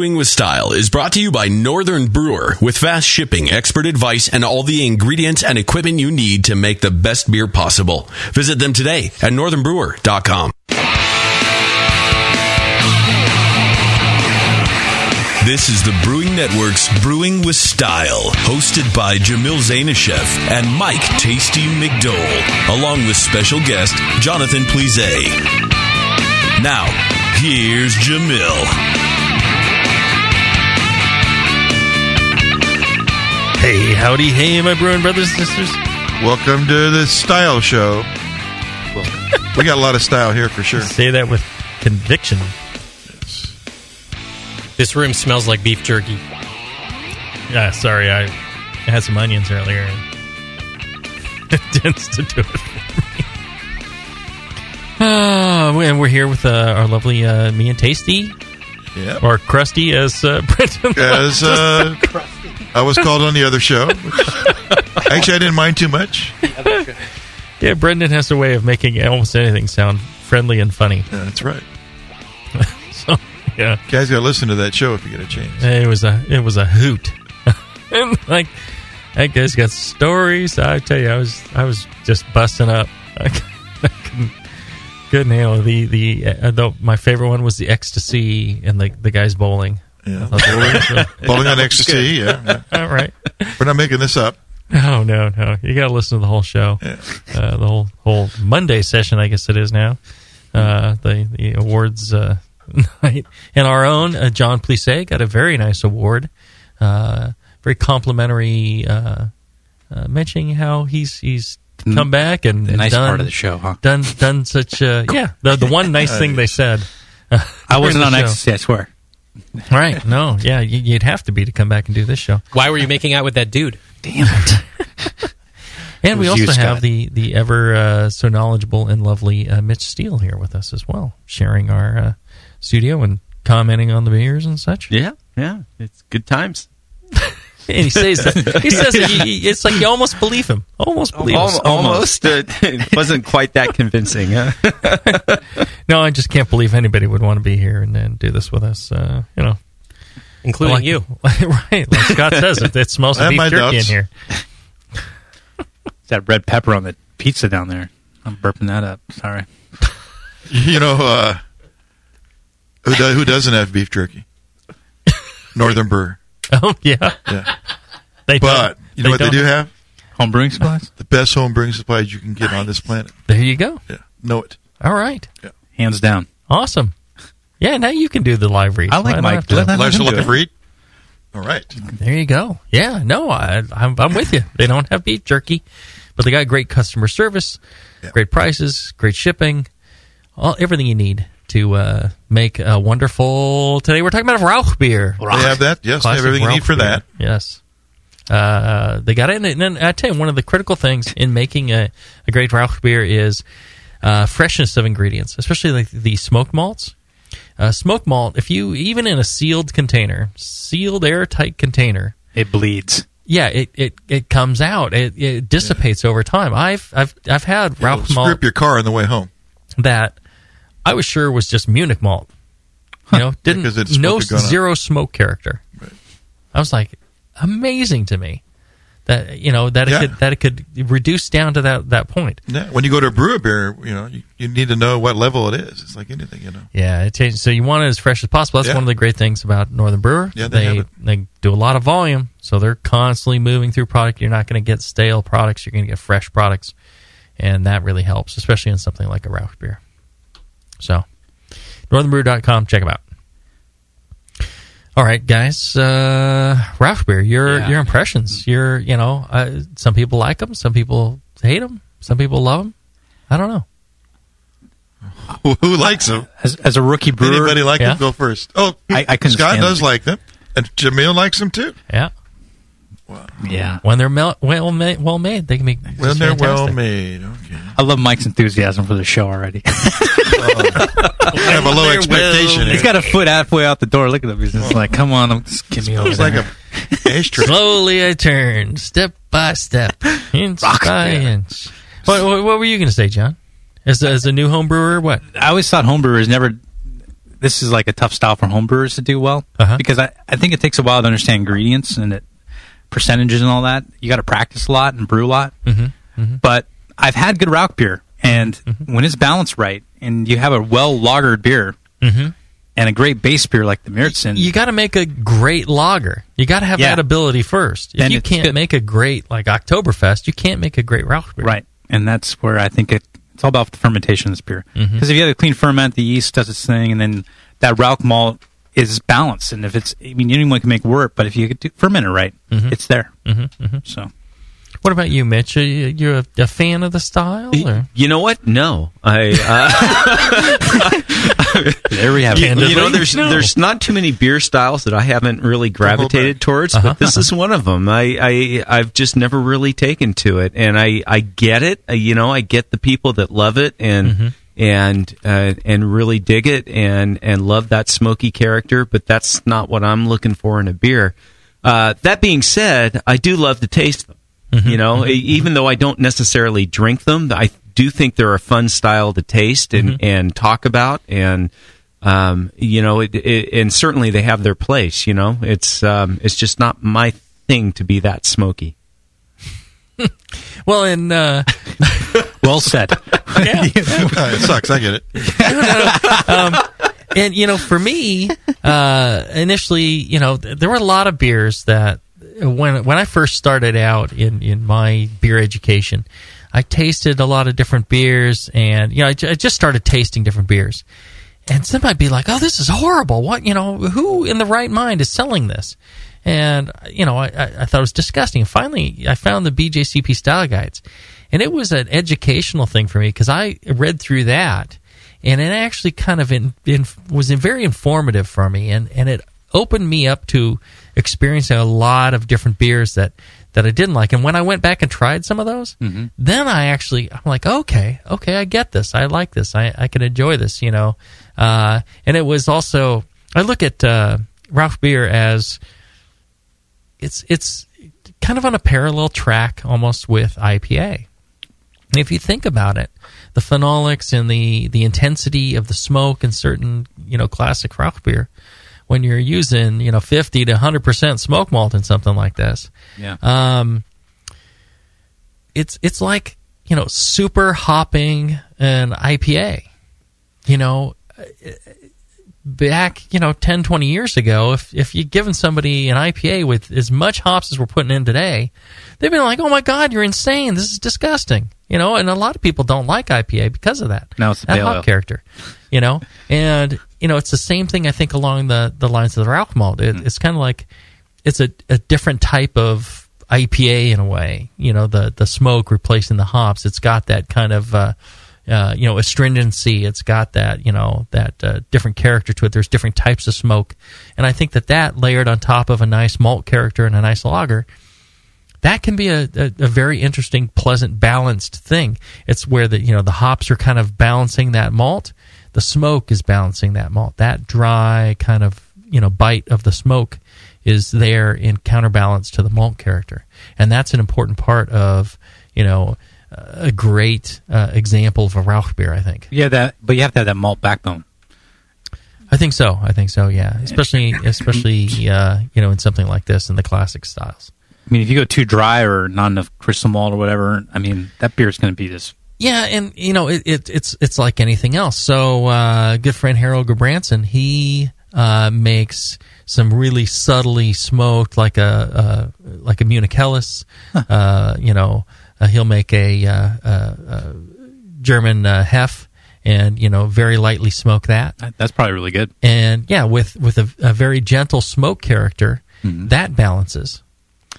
Brewing with Style is brought to you by Northern Brewer with fast shipping, expert advice, and all the ingredients and equipment you need to make the best beer possible. Visit them today at northernbrewer.com. This is the Brewing Network's Brewing with Style, hosted by Jamil Zainasheff and Mike Tasty McDole, along with special guest Jonathan Plise. Now, here's Jamil. Hey, howdy, hey, my brewing brothers and sisters. Welcome to the Style Show. we got a lot of style here for sure. Say that with conviction. This room smells like beef jerky. Yeah, sorry, I, had some onions earlier. And it tends to do it for me. Uh, and we're here with uh, our lovely uh, me and Tasty, Yeah. or Crusty, as uh, Brendan. As uh, I was called on the other show. actually, I didn't mind too much. yeah, Brendan has a way of making almost anything sound friendly and funny. Yeah, that's right. So, yeah. Guys, got to listen to that show if you get a chance. It was a it was a hoot. and like that guy's got stories. I tell you, I was I was just busting up. I couldn't, couldn't handle the the, uh, the my favorite one was the ecstasy and the the guys bowling. Yeah. I thought that Bowling on ecstasy. Yeah, yeah. All right. We're not making this up. No, no, no. You got to listen to the whole show. Yeah. Uh, the whole whole Monday session, I guess it is now. Uh, the the awards uh, night and our own uh, Jon Plise got a very nice award. Uh, very complimentary, uh, uh, mentioning how he's he's come back and, The nice done, part of the show, huh? Done done such uh, yeah. The the one nice thing they said. I wasn't on the show. ecstasy, I swear. Right? No, yeah, you, you'd have to be to come back and do this show. Why were you making out with that dude? Damn it. And we also you, have the the ever uh, so knowledgeable and lovely uh, Mitch Steele here with us as well, sharing our uh, studio and commenting on the beers and such. Yeah, yeah, it's good times. And he says that he says that you- it's like you almost believe him, almost believe Al- us, almost, uh, it wasn't quite that convincing. Huh? No, I just can't believe anybody would want to be here and, and do this with us. Uh, you know, Including like, you. right? Like Scott says, it, it smells I of beef my jerky in here. It's that red pepper on the pizza down there. I'm burping that up. Sorry. You know uh, who, do, who doesn't have beef jerky? Northern Brewer. Oh yeah, Yeah. they But don't- you know what they don't- do have? Home brewing supplies? The best home brewing supplies you can get on this planet. There you go. Yeah. Know it. All right, Hands down. awesome. Yeah, now you can do the live read. I like don't Mike. have to- Let- let Elijah him do looking it. for eat? All right. There you go. Yeah, no, I, I'm, I'm with you. They don't have beef jerky, but they got great customer service, Yeah. great prices, great shipping, all everything you need to uh, make a wonderful. Today we're talking about Rauch beer. They have that. Yes, they have everything you need for beer. that. Yes. Uh, they got it, and then I tell you, one of the critical things in making a, a great Rauch beer is uh, freshness of ingredients, especially like the smoked malts. Uh, smoked malt, if you even in a sealed container, sealed airtight container, It bleeds. yeah, it, it, it comes out. It, it dissipates over time. I've I've I've had It'll Rauch malt Strip your car on the way home. that I was sure it was just Munich malt. You know, didn't it's no smoke had gone up. zero smoke character. I was like, amazing to me that you know that it Yeah. could that it could reduce down to that that point. Yeah. When you go to brew a beer, you know, you, you need to know what level it is. It's like anything, you know. Yeah, it changes. So you want it as fresh as possible. That's Yeah. one of the great things about Northern Brewer. Yeah, they they they do a lot of volume, so they're constantly moving through product. You're not going to get stale products. You're going to get fresh products, and that really helps, especially in something like a Rauch beer. So, northernbrewer.com, check them out. All right, guys. Uh, Rauch beer. Your Yeah. your impressions. Your you know, uh, some people like them, some people hate them, some people love them. I don't know. Who, who likes them? As, as a rookie brewer, Anybody like Yeah. them? Go first. Oh, I- I couldn't Scott does them. like them, and Jamil likes them too. Yeah. Yeah. When they're mel- well made, well made, they can be When just they're fantastic. well made. Okay. I love Mike's enthusiasm for the show already. I have a low expectation. He's got a foot halfway out the door. Look at him. He's just like, come on, just get me over It's there. a ashtray. Slowly I turn, step by step, inch by inch. What, what, what were you going to say, John? As a, as a new home brewer, what? I always thought homebrewers never this is like a tough style for homebrewers to do well Uh-huh. because I, I think it takes a while to understand ingredients and it, percentages and all that. You got to practice a lot and brew a lot. Mm-hmm. But I've had good Rauch beer, and Mm-hmm. when it's balanced right, and you have a well lagered beer Mhm. and a great base beer like the Märzen, You got to make a great lager. You got to have Yeah. that ability first. If Then you can't good. make a great like Oktoberfest, you can't make a great Rauch beer. right, and that's where I think it, it's all about the fermentation of this beer. Because Mm-hmm. if you have a clean ferment, the yeast does its thing, and then that Rauch malt is balanced. And if it's, I mean, anyone can make work, but if you do ferment it right, Mhm. it's there. Mm-hmm. So What about you, Mitch? Are you you're a, a fan of the style? Or? You know what? No, I. Uh, there we have it. Candidly, you know, there's no. there's not too many beer styles that I haven't really gravitated towards, Uh-huh. but this is one of them. I, I I've just never really taken to it, and I I get it. You know, I get the people that love it and. Mm-hmm. And uh, and really dig it and and love that smoky character, but that's not what I'm looking for in a beer. Uh, that being said, I do love to taste them. Mm-hmm. You know, e- even though I don't necessarily drink them, I do think they're a fun style to taste and, Mm-hmm. and talk about. And, um, you know, it, it, and certainly they have their place, you know, it's, um, it's just not my thing to be that smoky. Well, and uh, well said. yeah. it sucks. I get it. um, and you know, for me, uh, initially, you know, th- there were a lot of beers that when when I first started out in in my beer education, I tasted a lot of different beers, and you know, I, just started tasting different beers. And some might be like, "Oh, this is horrible! What you know? Who in the right mind is selling this?" And you know, I, I, I thought it was disgusting. Finally, I found the BJCP style guides, and it was an educational thing for me because I read through that, and it actually kind of in, in, was very informative for me, and and it opened me up to experiencing a lot of different beers that that I didn't like. And when I went back and tried some of those, then I actually I'm like, okay, okay, I get this. I like this. I I can enjoy this. You know, uh, and it was also I look at uh, Rauch beer as it's it's kind of on a parallel track almost with IPA. If you think about it, the phenolics and the, the intensity of the smoke in certain, you know, classic Rauch beer, when you're using, you know, 50 to 100% smoke malt in something like this, Yeah. um, it's, it's like, you know, super hopping an IPA. You know, back, you know, 10, 20 years ago, if, if you'd given somebody an IPA with as much hops as we're putting in today, they'd been like, oh my God, you're insane. This is disgusting. You know, and a lot of people don't like IPA because of that. Now it's the that hop ale. character. You know, and, you know, it's the same thing, I think, along the, the lines of the Rauch malt. It, It's kind of like, it's a, a different type of IPA in a way. You know, the, the smoke replacing the hops. It's got that kind of, uh, uh, you know, astringency. It's got that, you know, that uh, different character to it. There's different types of smoke, and I think that that layered on top of a nice malt character and a nice lager, that can be a, a, a very interesting, pleasant, balanced thing. It's where the you know the hops are kind of balancing that malt, the smoke is balancing that malt. That dry kind of you know bite of the smoke is there in counterbalance to the malt character, and that's an important part of you know a great uh, example of a Rauch beer. I think. Yeah, that, but you have to have that malt backbone. I think so. I think so. Yeah, especially especially uh, you know in something like this in the classic styles. I mean, if you go too dry or not enough crystal malt or whatever, I mean, that beer is going to be just. Yeah, and you know it, it, it's it's like anything else. So, uh, good friend Harold Gabranson, he uh, makes some really subtly smoked, like a uh, like a Munich Helles. uh, you know, he'll make a, uh, uh, uh, German uh, Hef, and you know, very lightly smoke that. that- That's probably really good. and yeah, with with a, a very gentle smoke character, that balances.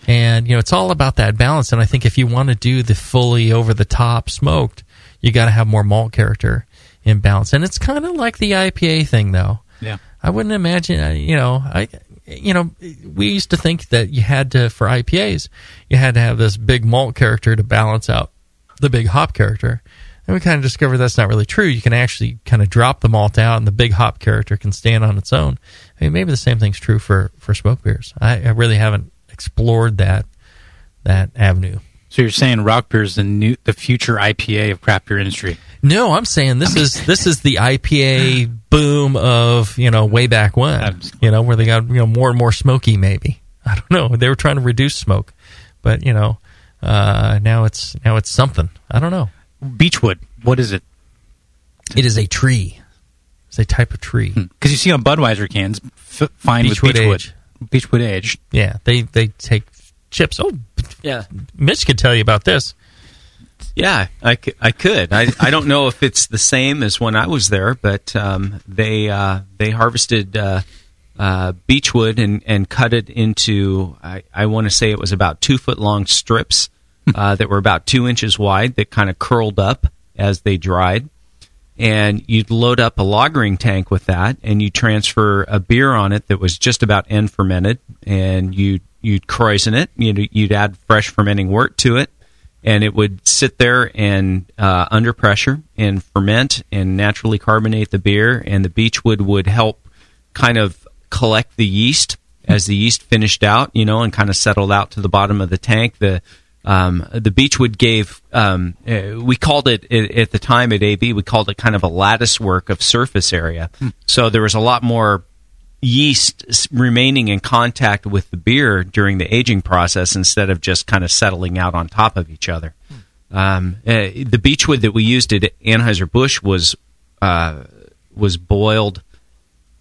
And you know, it's all about that balance. And I think if you want to do the fully over the top smoked, you got to have more malt character in balance. And it's kind of like the IPA thing, though. Yeah. I wouldn't imagine, uh, you know, I, you know, we used to think that you had to for IPAs, you had to have this big malt character to balance out the big hop character. And we kind of discovered that's not really true. You can actually kind of drop the malt out, and the big hop character can stand on its own. I mean, maybe the same thing's true for for smoke beers. I, I really haven't explored that that avenue. So you're saying Rauch beer is the new, the future IPA of craft beer industry? No, I'm saying this is this is the IPA boom of you know way back when you know where they got you know more and more smoky maybe I don't know they were trying to reduce smoke, but you know uh, now it's now it's something I don't know. Beechwood. What is it? It is a tree. It's a type of tree. Because you see on Budweiser cans, f- fine Beechwood with Beechwood. age. Beechwood age. Yeah, they they take chips. Oh, Yeah. Mitch could tell you about this. Yeah, I, I could. I, I don't know if it's the same as when I was there, but um, they uh, they harvested uh, uh, beechwood and, and cut it into I, I want to say it was about two foot long strips uh, that were about two inches wide that kind of curled up as they dried. And you'd load up a lagering tank with that, and you transfer a beer on it that was just about end fermented, and you you'd krausen it. You'd, you'd add fresh fermenting wort to it, and it would sit there and uh, under pressure and ferment and naturally carbonate the beer and the beechwood would help kind of collect the yeast as the yeast finished out you know and kind of settled out to the bottom of the tank. The um, the beechwood gave um, uh, we called it at at the time at AB we called it kind of a lattice work of surface area. So there was a lot more yeast remaining in contact with the beer during the aging process instead of just kind of settling out on top of each other. Um, uh, the beechwood that we used at Anheuser Busch was uh, was boiled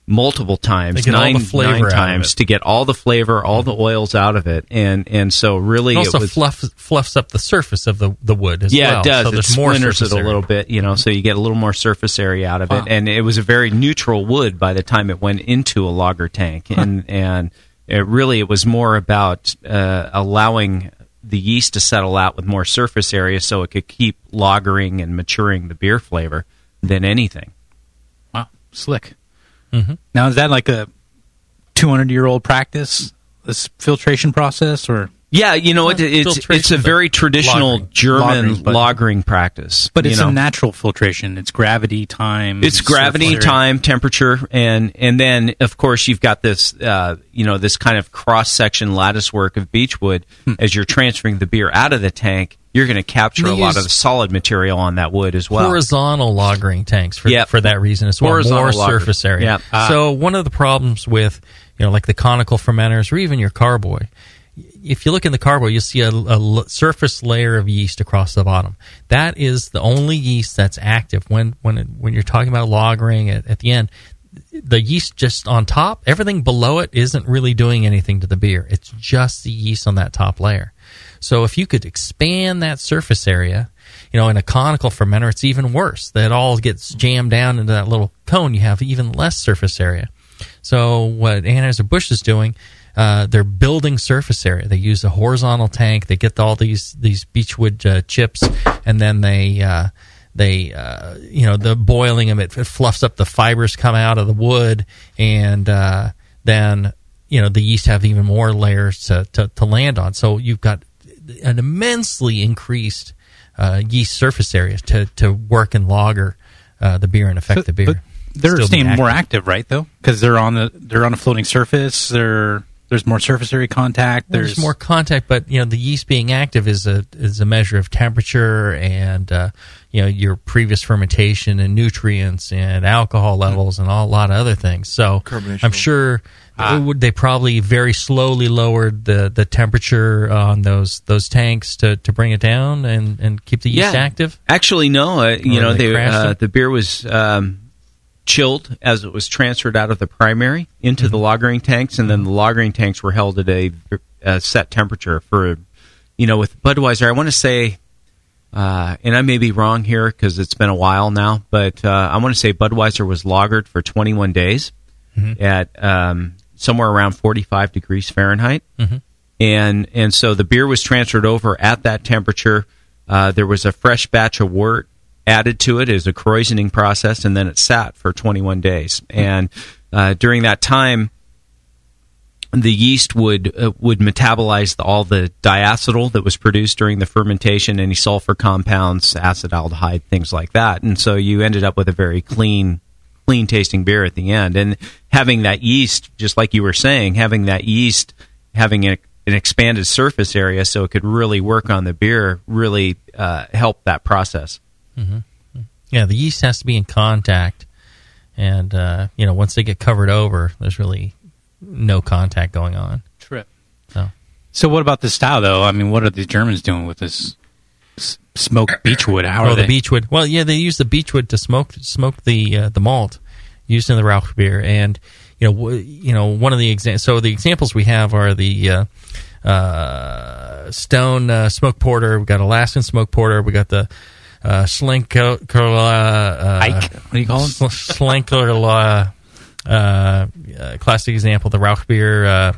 multiple times, To get all the nine, nine times to get all the flavor, all the oils out of it, and and so really It also it was, fluff, fluffs up the surface of the, the wood as yeah, well. it does. So it there's more splinters it a little bit, you know, so you get a little more surface area out of it. And it was a very neutral wood by the time it went into a lager tank, and and it really it was more about uh, allowing the yeast to settle out with more surface area, so it could keep lagering and maturing the beer flavor than anything. Wow, slick. Now is that like a 200 year old practice? This filtration process, or Yeah, you know, it, it's it's a very traditional lagering. German Lagering, but- lagering practice. but you it's know. a natural filtration. It's gravity, time. It's gravity, time, temperature, and and then of course you've got this uh, you know this kind of cross section lattice work of beechwood. Hmm. As you're transferring the beer out of the tank, you're going to capture They a lot of the solid material on that wood as well. horizontal lagering tanks for Yep. for that reason as well. Horizontal More lager. surface area. Yep. Ah. So one of the problems with you know like the conical fermenters or even your carboy, if you look in the carboy, you'll see a, a l- surface layer of yeast across the bottom. That is the only yeast that's active when when it, when you're talking about lagering at, at the end. The yeast just on top, everything below it isn't really doing anything to the beer. It's just the yeast on that top layer. So if you could expand that surface area, you know, in a conical fermenter, it's even worse. That all gets jammed down into that little cone. You have even less surface area. So what Anheuser Busch is doing, uh, they're building surface area. They use a horizontal tank. They get all these these beechwood uh, chips, and then they uh, they uh, you know the boiling them. It, it fluffs up the fibers come out of the wood, and uh, then you know the yeast have even more layers to, to, to land on. So you've got an immensely increased uh, yeast surface area to, to work and lager uh, the beer and affect So- the beer. But they're Still be staying more active. active, right? Though, because they're on the they're on a floating surface. They're there's more surface area contact. There's, there's more contact, but you know the yeast being active is a is a measure of temperature and uh, you know your previous fermentation and nutrients and alcohol levels and all, a lot of other things. So I'm sure it would- they probably very slowly lowered the, the temperature on those those tanks to, to bring it down and, and keep the yeast Yeah. active. Actually, no. Uh, you know, they they, uh, the beer was um, chilled as it was transferred out of the primary into Mm-hmm. the lagering tanks, and then the lagering tanks were held at a, a set temperature for, you know, with Budweiser. I want to say, uh, and I may be wrong here because it's been a while now, but uh, I want to say Budweiser was lagered for 21 days Mm-hmm. at um, somewhere around 45 degrees Fahrenheit Mm-hmm. and and so the beer was transferred over at that temperature. Uh, there was a fresh batch of wort added to it as a krausening process, and then it sat for 21 days. And uh, during that time, the yeast would uh, would metabolize the, all the diacetyl that was produced during the fermentation, any sulfur compounds, acetaldehyde, things like that. And so you ended up with a very clean clean tasting beer at the end. And having that yeast, just like you were saying, having that yeast having a, an expanded surface area so it could really work on the beer really uh, helped that process. Yeah, the yeast has to be in contact, and uh, you know once they get covered over, there's really no contact going on. Trip. So So what about the style though? I mean, what are the Germans doing with this s- smoked beechwood? How oh, are the beechwood. Well, yeah, they use the beechwood to smoke smoke the uh, the malt used in the Rauch beer, and you know, w- you know, one of the examples. So the examples we have are the uh, uh, Stone uh, Smoke Porter. We got Alaskan Smoke Porter. We got the uh, uh, Ike? What do you call it? Schlenker uh, uh, classic example, the Rauch beer. Uh,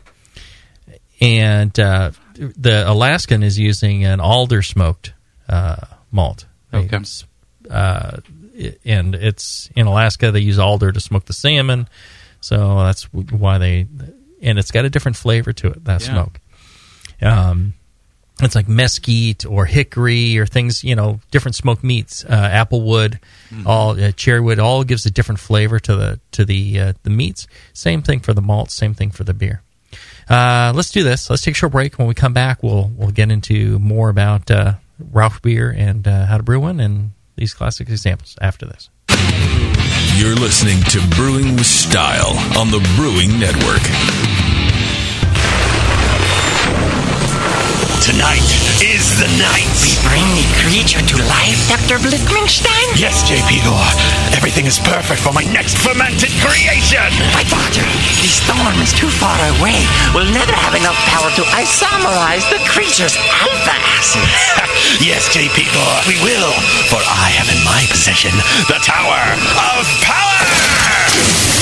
and uh, the Alaskan is using an alder smoked uh, malt. Okay. It's, uh, and it's in Alaska. They use alder to smoke the salmon, so that's why they. And it's got a different flavor to it. That Yeah. smoke. Um, it's like mesquite or hickory or things, you know, different smoked meats, uh, applewood, all uh, cherrywood, all gives a different flavor to the to the uh, the meats. Same thing for the malt, same thing for the beer. Uh, let's do this. Let's take a short break. When we come back, we'll we'll get into more about uh, Rauch beer and uh, how to brew one and these classic examples after this. You're listening to Brewing with Style on the Brewing Network. Tonight is the night. We bring the creature to life, Dr. Blickmanstein? Yes, J.P. Gore. Everything is perfect for my next fermented creation. My doctor, the storm is too far away. We'll never have enough power to isomerize the creature's alpha acids. yes, J.P. Gore, we will. For I have in my possession the Tower of Power.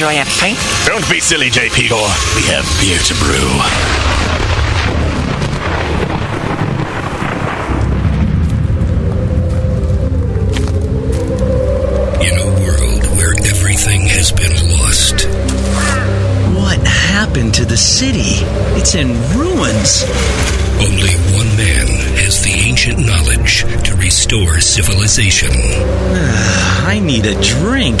a pint. Don't be silly, J.P. Gore. We have beer to brew. In a world where everything has been lost, What happened to the city? It's in ruins. only one man has the ancient knowledge to restore civilization. Ah, I need a drink.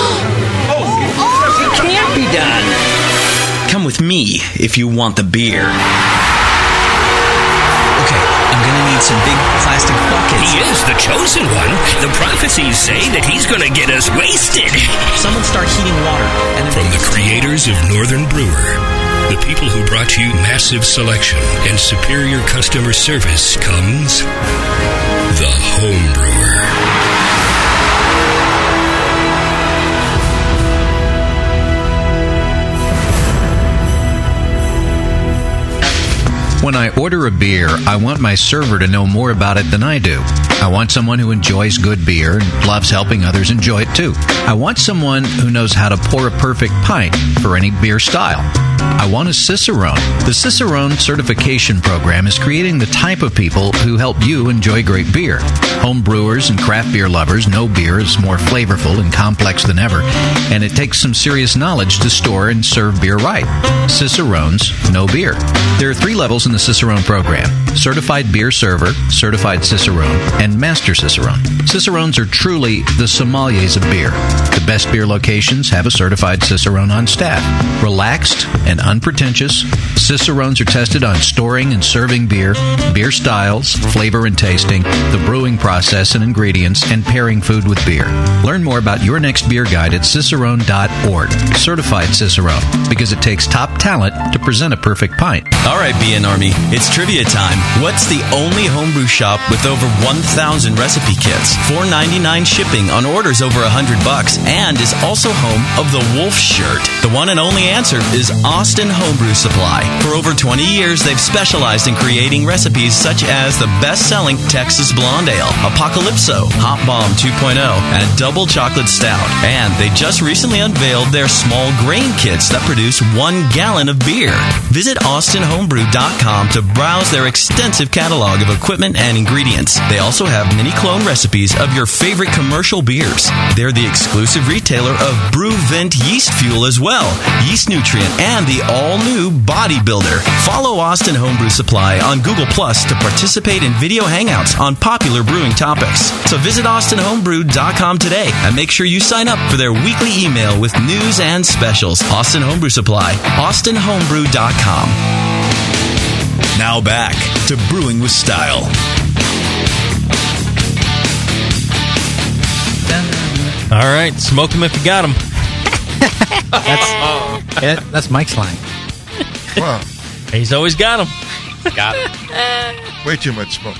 It can't be done. Come with me if you want the beer. Okay, I'm gonna need some big plastic buckets. He is the chosen one. The prophecies say that he's to get us wasted. Someone start heating water. And From the creators of Northern Brewer, the people who brought you massive selection and superior customer service comes the home When I order a beer, I want my server to know more about it than I do. I want someone who enjoys good beer and loves helping others enjoy it too. I want someone who knows how to pour a perfect pint for any beer style. I want a Cicerone. The Cicerone certification program is creating the type of people who help you enjoy great beer. Home brewers and craft beer lovers know beer is more flavorful and complex than ever, and it takes some serious knowledge to store and serve beer right. Cicerones know beer. There are three levels in the Cicerone program Certified Beer Server, Certified Cicerone, and Master Cicerone. Cicerones are truly the sommeliers of beer. The best beer locations have a certified Cicerone on staff. Relaxed and unpretentious. Cicerones are tested on storing and serving beer, beer styles, flavor and tasting, the brewing process and ingredients, and pairing food with beer. Learn more about your next beer guide at cicerone.org. Certified Cicerone, because it takes top talent to present a perfect pint. All right, BN Army, it's trivia time. What's the only homebrew shop with over 1,000 recipe kits, 4.99 shipping on orders over 100 bucks, and is also home of the Wolf Shirt? The one and only answer is Austin Homebrew Supply. For over 20 years, they've specialized in creating recipes such as the best-selling Texas Blonde Ale, Apocalypso, Hot Bomb 2.0, and Double Chocolate Stout. And they just recently unveiled their small grain kits that produce one gallon of beer. Visit austinhomebrew.com to browse their extensive catalog of equipment and ingredients. They also have mini clone recipes of your favorite commercial beers. They're the exclusive retailer of Brew Vent yeast fuel as well, yeast nutrient, and the all new bodybuilder. Follow Austin Homebrew Supply on Google Plus to participate in video hangouts on popular brewing topics. So visit austinhomebrew.com today and make sure you sign up for their weekly email with news and specials. Austin Homebrew Supply, austinhomebrew.com. Now back to Brewing with Style. All right, smoke them if you got them. That's yeah, that's Mike's line. Wow. He's always got them. Got them. Way too much smoke.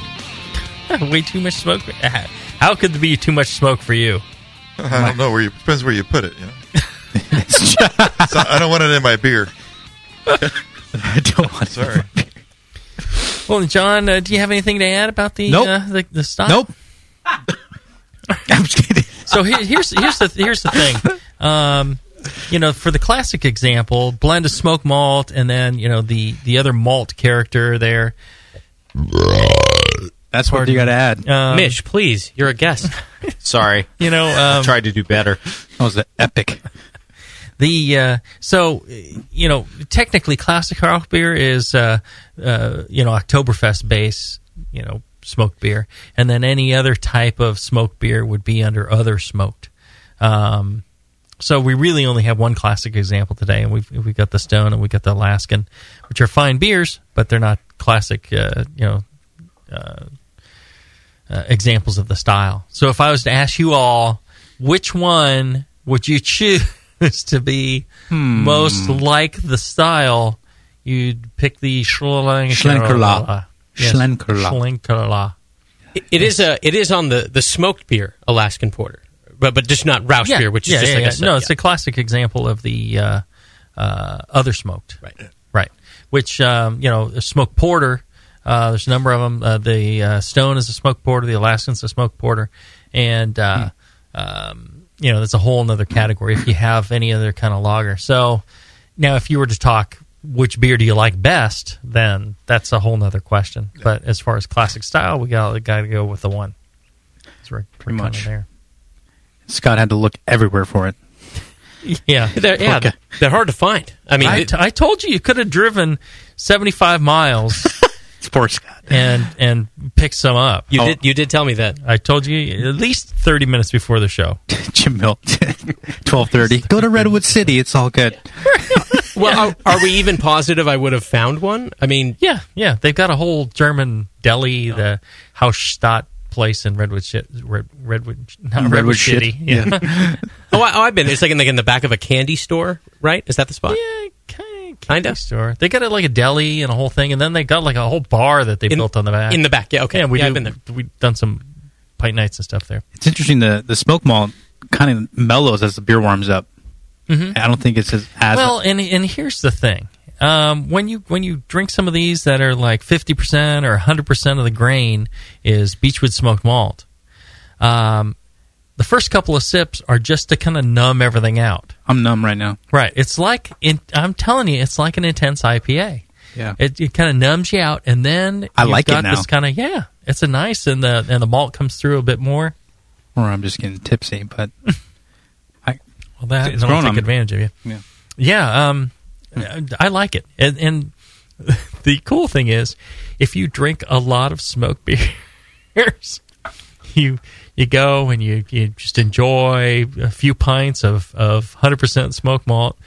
Way too much smoke. How could there be too much smoke for you? I don't know where you depends where you put it. You know, So I don't want it in my beer. I don't want it. Sorry. Well, John, uh, do you have anything to add about the Nope. uh, the, the style? Nope. I'm just kidding. So here, here's here's the here's the thing. Um, you know, for the classic example, blend of smoke malt, and then you know the the other malt character there. That's what you got to add. Um, Mitch, please, you're a guest. Sorry. You know, um, Tried to do better. That was epic. The uh, so you know technically classic Rauch beer is uh, uh, you know Oktoberfest base you know smoked beer, and then any other type of smoked beer would be under other smoked. Um, so we really only have one classic example today, and we've we got the Stone and we got the Alaskan, which are fine beers, but they're not classic. Uh, you know. Uh, uh, examples of the style. So if I was to ask you all, which one would you choose to be Hmm. most like the style? You'd pick the Schlenkerla. Schlenkerla. Yes, Schlenkerla. Schlenkerla. It, it is a it is on the, the smoked beer Alaskan porter, but but just not Rauch Yeah, beer, which is yeah, just yeah, like yeah. a set, no, yeah. it's a classic example of the uh, uh, other smoked. Right. Right. Which um, you know, a smoked porter. Uh, there's a number of them. Uh, the uh, Stone is a smoked porter. The Alaskan's a smoked porter, and uh, um, you know, that's a whole other category. If you have any other kind of lager, so now if you were to talk which beer do you like best, then that's a whole other question. But as far as classic style, we got got to go with the one. So we're, Pretty we're much. there. Scott had to look everywhere for it. Yeah, They're, yeah, Okay. they're hard to find. I mean, I, it- t- I told you you could have driven 75 miles It's poor Scott. and and picked some up. you Oh. did you did tell me that. I told you at least 30 minutes before the show. Jamil, twelve thirty. Go to Redwood City. It's all good. Well, are, are we even positive I would have found one? I mean, Yeah, yeah. They've got a whole German deli, the Haus Staudt place in Redwood, Shi- Red, Redwood, not Redwood, Redwood shit. City. Yeah. oh, I, oh, I've been. It's like in like in the back of a candy store, right? Is that the spot? yeah, kind of. Kinda. store. They got it like a deli and a whole thing, and then they got like a whole bar that they In- built on the back. In the back, yeah. Okay, yeah, we yeah, do, I've been there. We've done some pint nights and stuff there. It's interesting. The the smoke malt kind of mellows as the beer warms up. Mhm. I don't think it's as, as well, and and here's the thing: um, when you when you drink some of these that are like fifty percent or hundred percent of the grain is Beechwood smoked malt, um, the first couple of sips are just to kind of numb everything out. I'm numb right now. Right? It's like in, I'm telling you, it's like an intense IPA. Yeah. It, it kind of numbs you out, and then I like it now. This kind of yeah, it's a nice, and the and the malt comes through a bit more. Or I'm just getting tipsy, but I Well, that It's that'll grown take advantage of you. Yeah. Yeah, um, I like it, and, and the cool thing is, if you drink a lot of smoked beers, you you go and you, you just enjoy a few pints of of hundred percent smoked malt,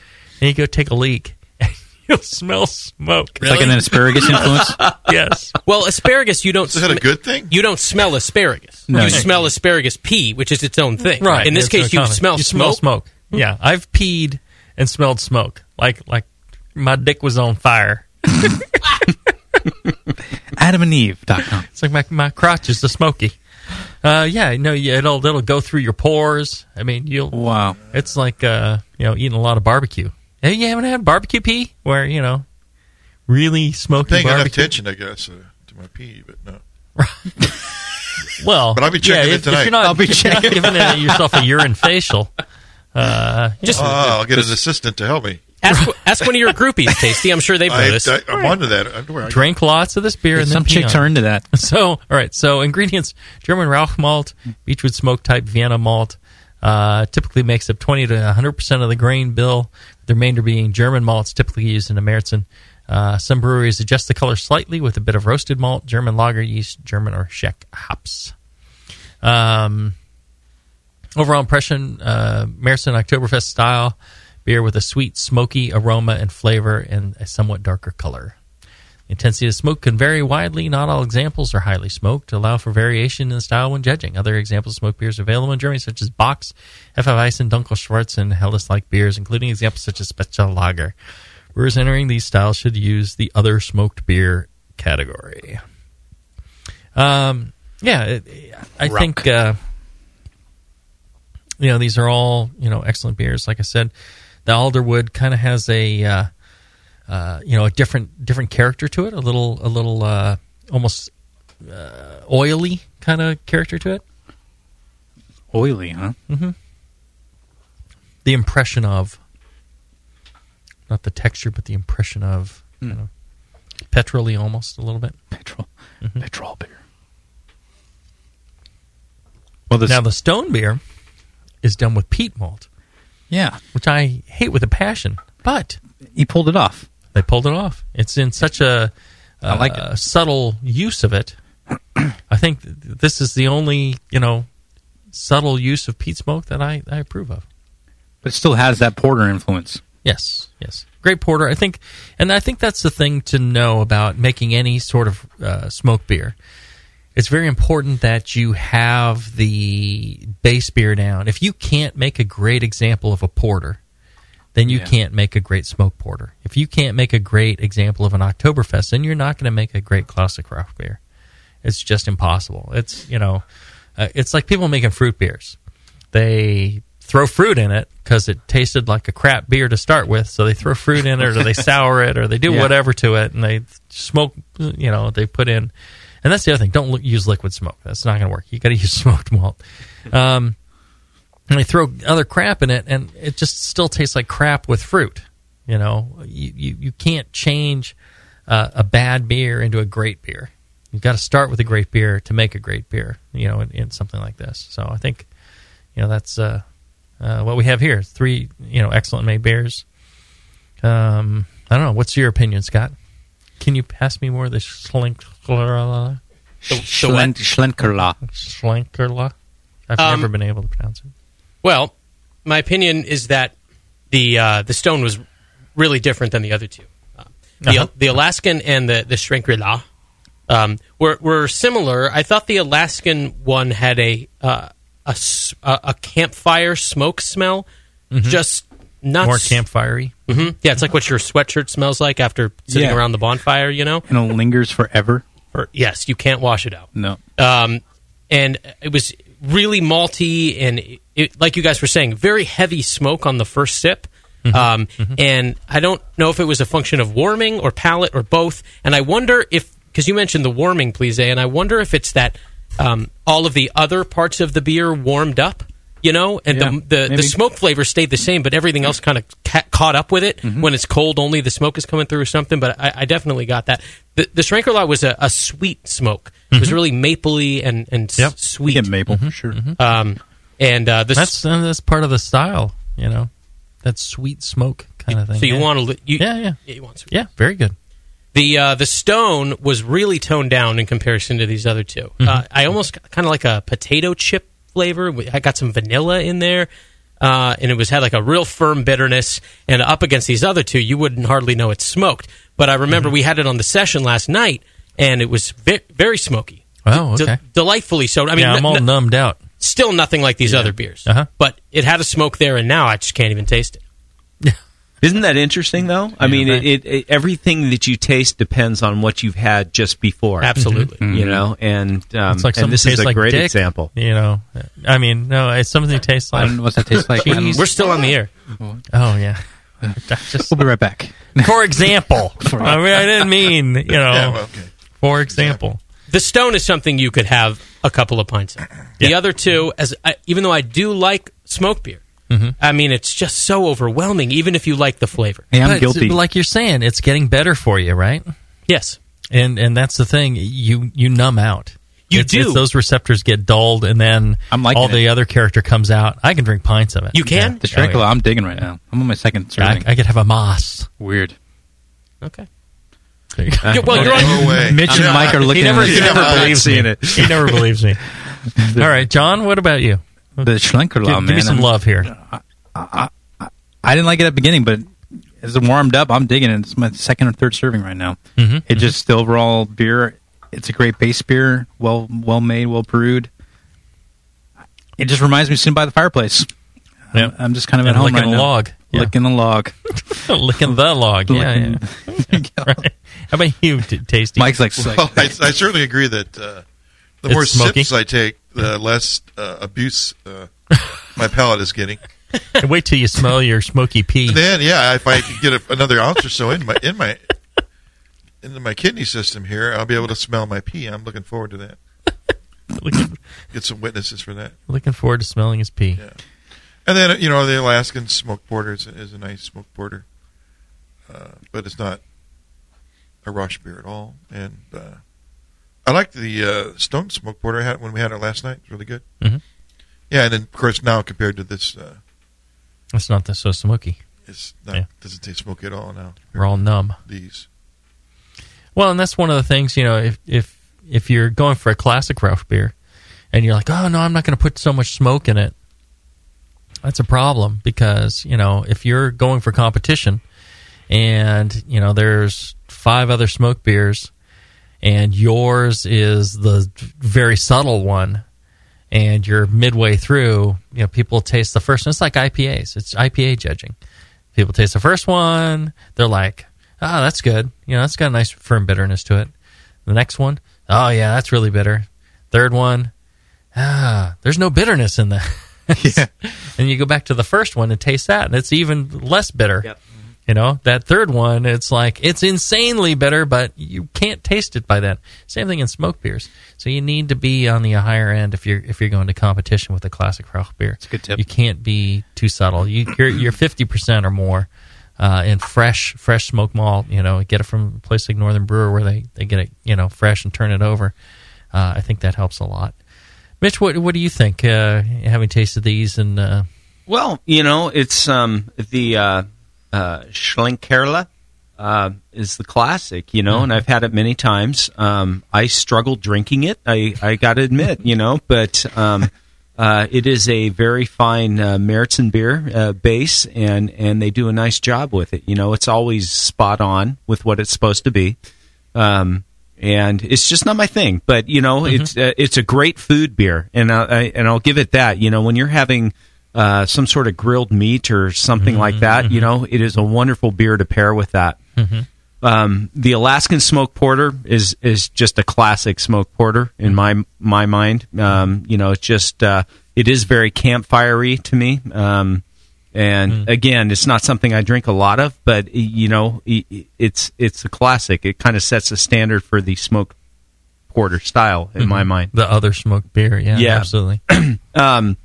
and you go take a leak. you'll smell smoke. It's like an asparagus influence. yes. Well, asparagus, you don't. Is that a good thing? You don't smell asparagus. No, you you- smell asparagus pea, which is its own thing. Right. In this It's case, you smell you smoke. smell smoke. Yeah, I've peed and smelled smoke. Like like my dick was on fire. AdamandEve.com. It's like my my crotch is the smoky. Uh, yeah, no, yeah, it'll it'll go through your pores. I mean, you'll. Wow. It's like uh, you know, eating a lot of barbecue. Hey, you haven't had barbecue pee where you know, really smoky Paying enough barbecue. attention, I guess, uh, to my pee, but no. Well, But I'll be checking yeah, it if, if tonight. you're not, I'll be if you're not checking. giving it yourself a urine facial. Uh, just, oh, I'll get an assistant to help me. Ask, ask one of your groupies, Tasty. I'm sure they've I, noticed. I, I'm onto that. I'm, where I- drink lots of this beer and then Some pee chicks on are into that. So, all right. So, ingredients: German Rauch malt, Beechwood smoke type Vienna malt. Uh, typically makes up 20 to 100 percent of the grain bill. The remainder being German malts, typically used in a Märzen. Uh, some breweries adjust the color slightly with a bit of roasted malt, German lager yeast, German or Czech hops. Um, overall impression: uh, Märzen Oktoberfest style beer with a sweet, smoky aroma and flavor, and a somewhat darker color. The intensity of smoke can vary widely. Not all examples are highly smoked. To allow for variation in the style when judging. Other examples of smoked beers available in Germany, such as Bocks, FF Eisen, Dunkel Schwarz, and Helles-like beers, including examples such as Spezial Lager. Brewers entering these styles should use the other smoked beer category. Um, yeah, it, I Rock. think uh, you know these are all you know excellent beers. Like I said, the Alderwood kind of has a uh, uh, you know a different different character to it, a little a little uh, almost uh, oily kind of character to it. Oily, huh? Mm-hmm. The impression of not the texture, but the impression of Hmm. you know petrol almost a little bit. Petrol, Mhm. petrol beer. Well, this, now the stone beer is done with peat malt, yeah, which I hate with a passion, but he pulled it off. They pulled it off. It's in such a, I like uh, subtle use of it. I think this is the only you know subtle use of peat smoke that I, I approve of. But it still has that porter influence. Yes, yes, great porter. I think, and I think that's the thing to know about making any sort of uh, smoke beer. It's very important that you have the base beer down. If you can't make a great example of a porter, then you Yeah. can't make a great smoke porter. If you can't make a great example of an Oktoberfest, then you're not going to make a great classic Rauch beer. It's just impossible. It's you know, uh, it's like people making fruit beers. They throw fruit in it because it tasted like a crap beer to start with, so they throw fruit in it, or they sour it, or they do Yeah. whatever to it, and they smoke. You know, they put in, and that's the other thing. Don't use liquid smoke. That's not going to work. You got to use smoked malt. Um, and they throw other crap in it, and it just still tastes like crap with fruit. You know, you you, you can't change uh, a bad beer into a great beer. You've got to start with a great beer to make a great beer. You know, in, in something like this. So I think, you know, that's uh, uh, what we have here. Three, you know, excellent made beers. Um, I don't know. What's your opinion, Scott? Can you pass me more of the Schlenkerla? Schlen- Schlenkerla. Schlenkerla? I've Um, never been able to pronounce it. Well, my opinion is that the uh, the stone was really different than the other two. Uh, the, Uh-huh. the Alaskan and the the Shrinkrila um, were were similar. I thought the Alaskan one had a uh, a, s- a- a campfire smoke smell, Mhm. just not More s- campfirey. hmm Yeah, it's like what your sweatshirt smells like after sitting Yeah. around the bonfire. You know, And it lingers forever. Or yes, you can't wash it out. No. Um, and it was really malty and it, it, like you guys were saying, very heavy smoke on the first sip. Mm-hmm. Um, And I don't know if it was a function of warming or palate or both. And I wonder if, because you mentioned the warming, please, and I wonder if it's that um, all of the other parts of the beer warmed up. You know, and Yeah, the the, the smoke flavor stayed the same, but everything else kind of ca- caught up with it. Mm-hmm. When it's cold, only the smoke is coming through or something. But I, I definitely got that. The, the Schrankerla was a, a sweet smoke. It was really mapley and and Mm-hmm. Yep. sweet. Get maple, sure. Um, and uh, the That's and that's part of the style, you know, that sweet smoke kind of thing. so you yeah. want to you, yeah, yeah, you want sweet. yeah, very good. The uh, the stone was really toned down in comparison to these other 2 Mm-hmm. Uh, I almost kind of like a potato chip flavor. I got some vanilla in there. uh, and it was had like a real firm bitterness. And up against these other two, you wouldn't hardly know it's smoked. But I remember Mm-hmm. we had it on the session last night, and it was ve- very smoky. Oh, De- okay. delightfully so. I mean, yeah, I'm all n- numbed out. still nothing like these other beers. Uh-huh. But it had a smoke there, and now I just can't even taste it. Isn't that interesting, though? I mean, right. it, it, everything that you taste depends on what you've had just before. Absolutely. Mm-hmm. You know, and um, It's like and this is a like great dick, example. You know, I mean, no, it's something that tastes like. what's that taste like? We're still on the air. Oh yeah. Just, We'll be right back. for example, I mean, I didn't mean you know. Yeah, well, okay. For example, The Stone is something you could have a couple of pints of. The Yeah. other two, as I, even though I do like smoke beer, Mm-hmm. I mean, it's just so overwhelming. Even if you like the flavor. Hey, I'm But, guilty. Like you're saying, it's getting better for you, right? Yes. And and that's the thing. You you numb out. You It's- do. it's those receptors get dulled, and then I'm liking all the it. other character comes out. I can drink pints of it. You can? the Dracula, I'm digging right now. I'm on my second I, serving. I could have a moss. Weird. Okay. You go. Well, you're on. No way. Mitch and Yeah. Mike are He looking never, at he never believes me. it. He never believes me. All right, John. What about you? The Schlenkerla, Give, man. give me some I'm- love here. I I didn't like it at the beginning, but as it warmed up, I'm digging it. It's my second or third serving right now. Mhm, It just the overall beer. It's a great base beer, well well made, well brewed. It just reminds me of sitting by the fireplace. Yeah. I'm, I'm just kind of And at home licking right a now. log. Yeah. licking the log. Licking the log. Yeah, yeah. Licking- Right. How about you, t- Tasty? Mike's like, Well, I, I certainly agree that uh, the It's more smoky? sips I take, the less uh, abuse uh, my palate is getting. And Wait till you smell your smoky pee. Then, yeah, if I could get a, another ounce or so in my in my into my kidney system here, I'll be able to smell my pee. I'm looking forward to that. looking, Get some witnesses for that. looking forward to smelling his pee. Yeah. And then you know the Alaskan smoked porter is, is a nice smoked porter, uh, but it's not a Rauch beer at all. And uh, I like the uh, Stone smoked porter I had when we had it last night. It's really good. Mhm. Yeah, and then of course now compared to this, uh, It's not that so smoky. it's not Yeah. doesn't taste smoky at all now. We're all numb. These. Well, and that's one of the things, you know, if if if you're going for a classic Rauch beer and you're like, "Oh, no, I'm not going to put so much smoke in it." That's a problem because, you know, if you're going for competition and, you know, there's five other smoke beers and yours is the very subtle one and you're midway through, you know, people taste the first one. It's like IPAs. It's IPA judging. People taste the first one, they're like, "Oh, that's good. You know, that's got a nice firm bitterness to it." The next one, "Oh yeah, that's really bitter." Third one, "Ah, there's no bitterness in that." yeah. And you go back to the first one and taste that, and it's even less bitter. Yep. You know, that third one, it's like it's insanely bitter, but you can't taste it by that. Same thing in smoke beers. So you need to be on the higher end if you're if you're going to competition with a classic Rauch beer. It's a good tip. You can't be too subtle. You, you're you're fifty percent or more uh, in fresh fresh smoke malt. You know, get it from a place like Northern Brewer where they, they get it you know fresh and turn it over. Uh, I think that helps a lot. Mitch, what what do you think? Uh, having tasted these and uh, Well, you know, it's um, the uh, Schlenkerla uh, is the classic, you know, and I've had it many times. Um, I struggle drinking it, I, I got to admit, you know, but um, uh, it is a very fine uh, Märzen beer uh, base, and, and they do a nice job with it. You know, it's always spot on with what it's supposed to be. Um, and it's just not my thing, but you know, it's uh, it's a great food beer, and I, I and I'll give it that. You know, when you're having uh, some sort of grilled meat or something like that, you know, it is a wonderful beer to pair with that. Um, the Alaskan Smoke Porter is is just a classic smoke porter in my my mind. Um, you know, it's just uh, it is very campfirey to me. Um, and again, it's not something I drink a lot of, but you know, it's it's a classic. It kind of sets a standard for the smoke porter style in my Mhm. mind. the other smoked beer, yeah, Yeah. absolutely. um,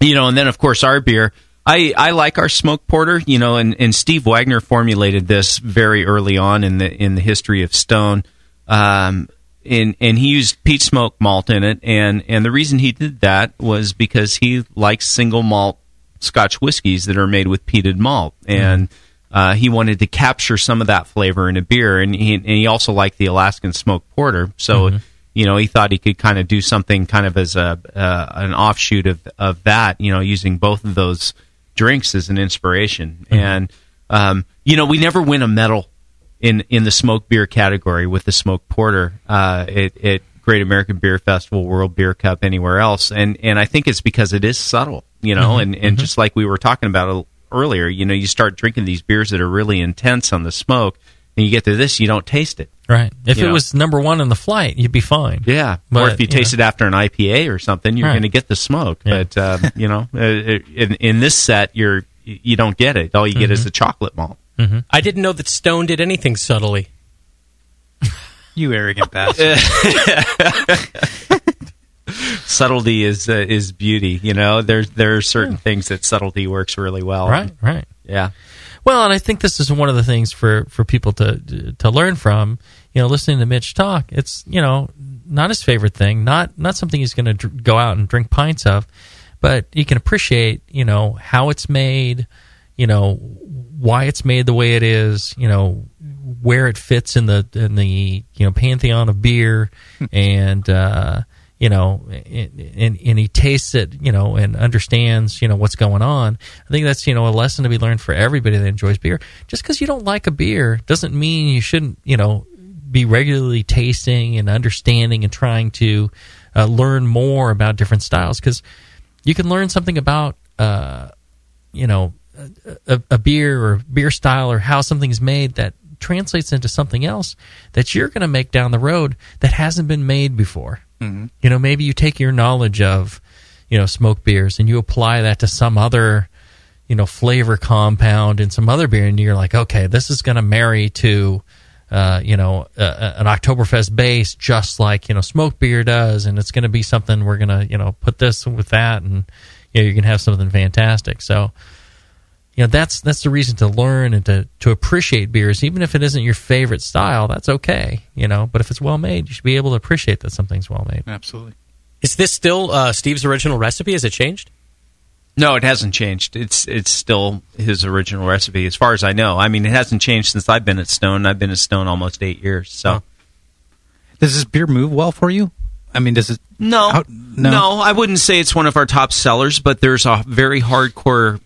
you know, and then of course our beer. I, I like our smoke porter, you know, and, and Steve Wagner formulated this very early on in the in the history of Stone, um, and and he used peat smoke malt in it, and and the reason he did that was because he likes single malt Scotch whiskies that are made with peated malt, and uh, he wanted to capture some of that flavor in a beer, and he and he also liked the Alaskan smoke porter, so you know, he thought he could kind of do something kind of as a uh, an offshoot of of that. You know, using both of those drinks as an inspiration. And um, you know, we never win a medal in in the smoke beer category with the smoke porter uh, at, at Great American Beer Festival, World Beer Cup, anywhere else. And and I think it's because it is subtle. You know, Mhm, and and just like we were talking about earlier, you know, you start drinking these beers that are really intense on the smoke, and you get to this, you don't taste it. Right. If it know. was number one in the flight, you'd be fine. Yeah, or if you you know. taste it after an IPA or something, you're Right. going to get the smoke. But um, you know, uh, in in this set, you're you don't get it. All you get is the chocolate malt. I didn't know that Stone did anything subtly. You arrogant bastard. subtlety is uh, is beauty. You know, there's there are certain things that subtlety works really well. Right, right. Yeah. Well, and I think this is one of the things for, for people to to learn from. You know, listening to Mitch talk, it's you know not his favorite thing, not not something he's going to dr- go out and drink pints of, but you can appreciate you know how it's made, you know why it's made the way it is, you know where it fits in the in the you know pantheon of beer, and uh, you know, and, and he tastes it, you know, and understands, you know, what's going on. I think that's you know a lesson to be learned for everybody that enjoys beer. Just because you don't like a beer doesn't mean you shouldn't, you know, be regularly tasting and understanding and trying to uh, learn more about different styles because you can learn something about, uh, you know, a, a beer or beer style or how something's made that translates into something else that you're going to make down the road that hasn't been made before. Mhm. You know, maybe you take your knowledge of, you know, smoke beers and you apply that to some other, you know, flavor compound in some other beer, and you're like, okay, this is going to marry to, uh, you know, a- an Oktoberfest base just like you know smoke beer does, and it's going to be something we're going to you know put this with that, and you know you're going to have something fantastic. So, you know that's that's the reason to learn and to to appreciate beers, even if it isn't your favorite style. That's okay, you know. But if it's well made, you should be able to appreciate that something's well made. Absolutely. Is this still uh, Steve's original recipe? Has it changed? No, it hasn't changed. It's it's still his original recipe, as far as I know. I mean, it hasn't changed since I've been at Stone. I've been at Stone almost eight years. So Does this beer move well for you? I mean, does it? no, How- no, I wouldn't say it's one of our top sellers, but there's a very hardcore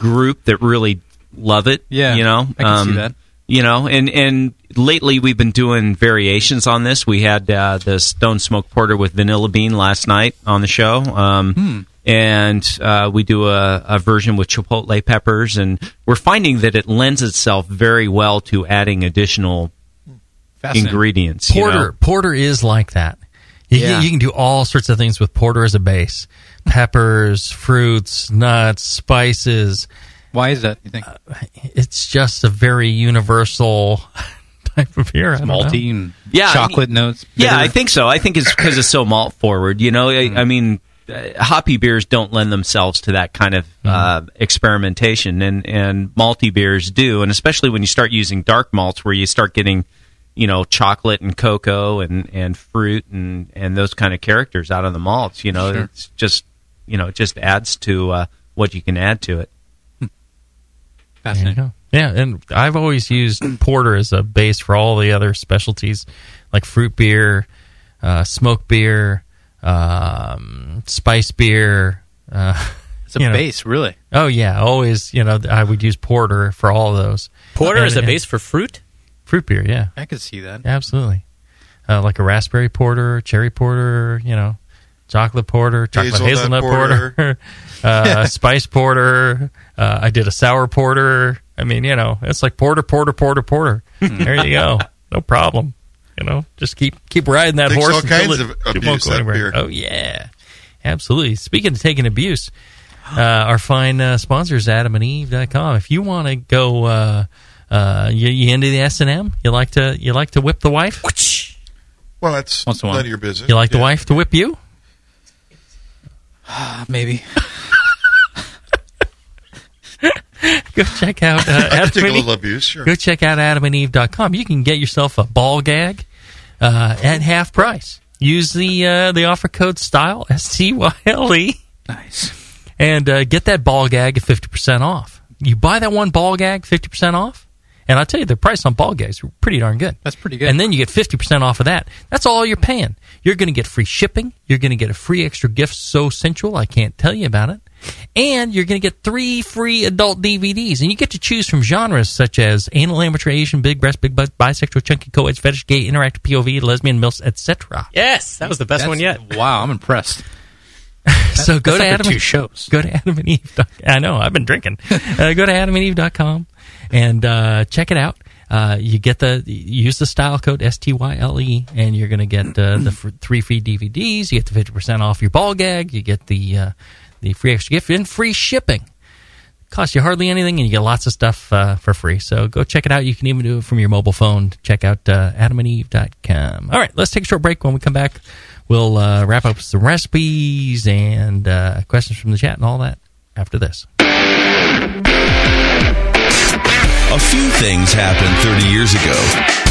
group that really love it. Yeah, you know, Um, I can see that. You know, and and lately we've been doing variations on this. We had uh, the Stone Smoke Porter with vanilla bean last night on the show. Um, Hmm. And uh, we do a, a version with chipotle peppers, and we're finding that it lends itself very well to adding additional Fascinating. ingredients. you Porter know? porter is like that. You, Yeah. can, you can do all sorts of things with porter as a base: peppers, fruits, nuts, spices. Why is that? You think? It's just a very universal type of beer. I. Malty and Yeah, I chocolate notes. Yeah. I think so. I think it's because it's so malt forward. You know, I, I mean, uh, hoppy beers don't lend themselves to that kind of uh, experimentation, and and malty beers do, and especially when you start using dark malts, where you start getting, you know, chocolate and cocoa and and fruit and and those kind of characters out of the malts. You know, Sure. it's just you know, it just adds to uh, what you can add to it. There you go. Yeah, and I've always used porter as a base for all the other specialties, like fruit beer, uh, smoke beer, um, spice beer. Uh, It's a base, really. Oh yeah, always. You know, I would use porter for all of those. Porter And- is a and- base for fruit. fruit beer. Yeah, I could see that. absolutely. Uh, like a raspberry porter, cherry porter. You know, chocolate porter, chocolate Hazelnut hazelnut, porter. porter, uh, spice porter. Uh, I did a sour porter. I mean, you know, it's like porter, porter, porter, porter. there you go. No problem. You know, just keep keep riding that Takes horse. all kinds it- of abuse, that beer. Oh yeah, absolutely. Speaking of taking abuse, uh, our fine uh, sponsors, AdamandEve.com. If you want to go, uh, uh, you, you into the S and M? You like to you like to whip the wife? Well, that's Once in a while. none of your business. You like the wife to whip you? Maybe. Go check out uh, Adam and Eve- abuse, sure. Go check out AdamandEve.com. You can get yourself a ball gag uh, at half price. Use the uh, the offer code STYLE S T Y L E Nice. and uh, get that ball gag at fifty percent off. You buy that one ball gag fifty percent off, And I'll tell you, the price on ball gags are pretty darn good. That's pretty good. And then you get 50% off of that. That's all you're paying. You're going to get free shipping. You're going to get a free extra gift so sensual, I can't tell you about it. And you're going to get three free adult DVDs. And you get to choose from genres such as anal, amateur, Asian, big breast, big butt, bisexual, chunky, co-ed, fetish, gay, interactive, POV, lesbian, milfs, etc. Yes, that was the best That's- one yet. Wow, I'm impressed. so go to like Adam two shows. Go to AdamandEve. I know I've been drinking. uh, go to AdamandEve.com and uh, check it out. Uh, you get the use the style code S T Y L E, and you're going to get uh, the fr- three free DVDs. You get the fifty percent off your ball gag. You get the uh, the free extra gift and free shipping. Costs you hardly anything, and you get lots of stuff uh, for free. So go check it out. You can even do it from your mobile phone. Check out uh, AdamandEve.com. All right, let's take a short break. When we come back, we'll uh, wrap up some recipes and uh, questions from the chat and all that after this. A few things happened 30 years ago.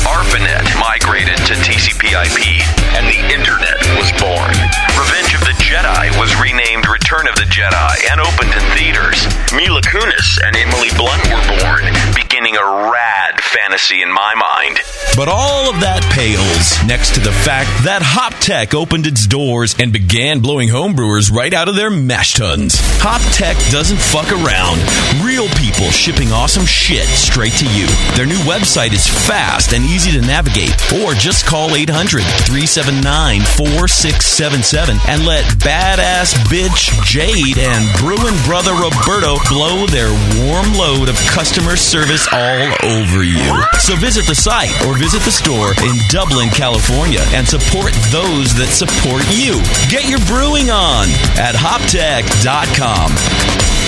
ARPANET migrated to TCP/IP, and the Internet was born. Revenge of the Jedi was renamed Return of the Jedi and opened in theaters. Mila Kunis and Emily Blunt were born, beginning a rad fantasy in my mind. But all of that pales next to the fact that HopTech opened its doors and began blowing homebrewers right out of their mash tuns. HopTech doesn't fuck around. Real people shipping awesome shit straight to you. Their new website is fast and easy to navigate. Or just call 800 379 4677 and let badass bitch Jade and Bruin brother Roberto blow their warm load of customer service all over you. So visit the site or visit the store in Dublin, California and support those that support you. Get your brewing on at hoptech.com.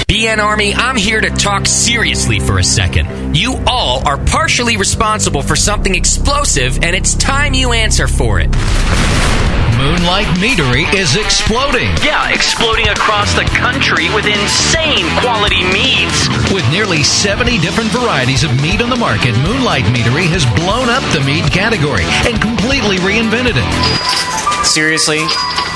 BN Army, I'm here to talk seriously for a second. You all are partially responsible for something explosive, and it's time you answer for it. Moonlight Meadery is exploding. Yeah, exploding across the country with insane quality meads. With nearly 70 different varieties of mead on the market, Moonlight Meadery has blown up the mead category and completely reinvented it. Seriously?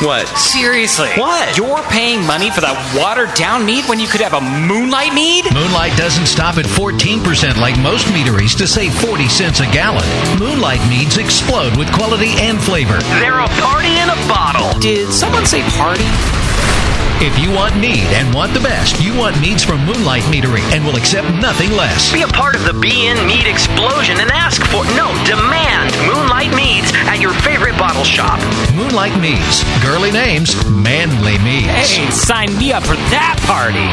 What? Seriously? What? You're paying money for that watered down mead when you could have a moonlight mead? Moonlight doesn't stop at 14% like most meaderies to save 40 cents a gallon. Moonlight meads explode with quality and flavor. They're a party in a bottle. Did someone say party? If you want mead and want the best, you want meads from Moonlight Meadery and will accept nothing less. Be a part of the BN Mead explosion and ask for, no, demand Moonlight Meads at your favorite bottle shop. Moonlight Meads. Girly names, manly meads. Hey, sign me up for that party.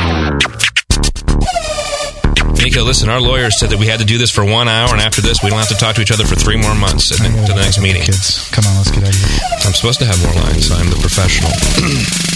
Nico, listen, our lawyers said that we had to do this for one hour, and after this, we don't have to talk to each other for three more months and to the next meeting. Kids, come on, let's get out of here. I'm supposed to have more lines. I'm the professional.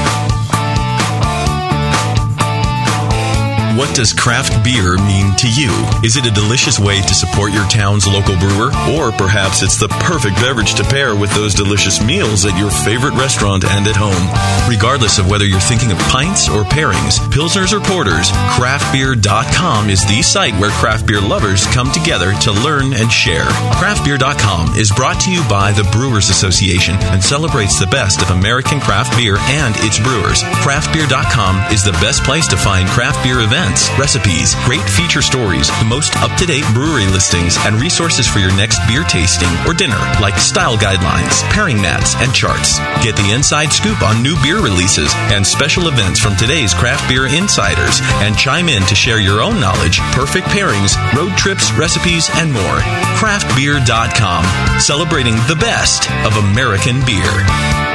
What does craft beer mean to you? Is it a delicious way to support your town's local brewer? Or perhaps it's the perfect beverage to pair with those delicious meals at your favorite restaurant and at home? Regardless of whether you're thinking of pints or pairings, pilsners or porters, craftbeer.com is the site where craft beer lovers come together to learn and share. Craftbeer.com is brought to you by the Brewers Association and celebrates the best of American craft beer and its brewers. Craftbeer.com is the best place to find craft beer events recipes, great feature stories, the most up to date brewery listings, and resources for your next beer tasting or dinner, like style guidelines, pairing mats, and charts. Get the inside scoop on new beer releases and special events from today's craft beer insiders, and chime in to share your own knowledge, perfect pairings, road trips, recipes, and more. Craftbeer.com, celebrating the best of American beer.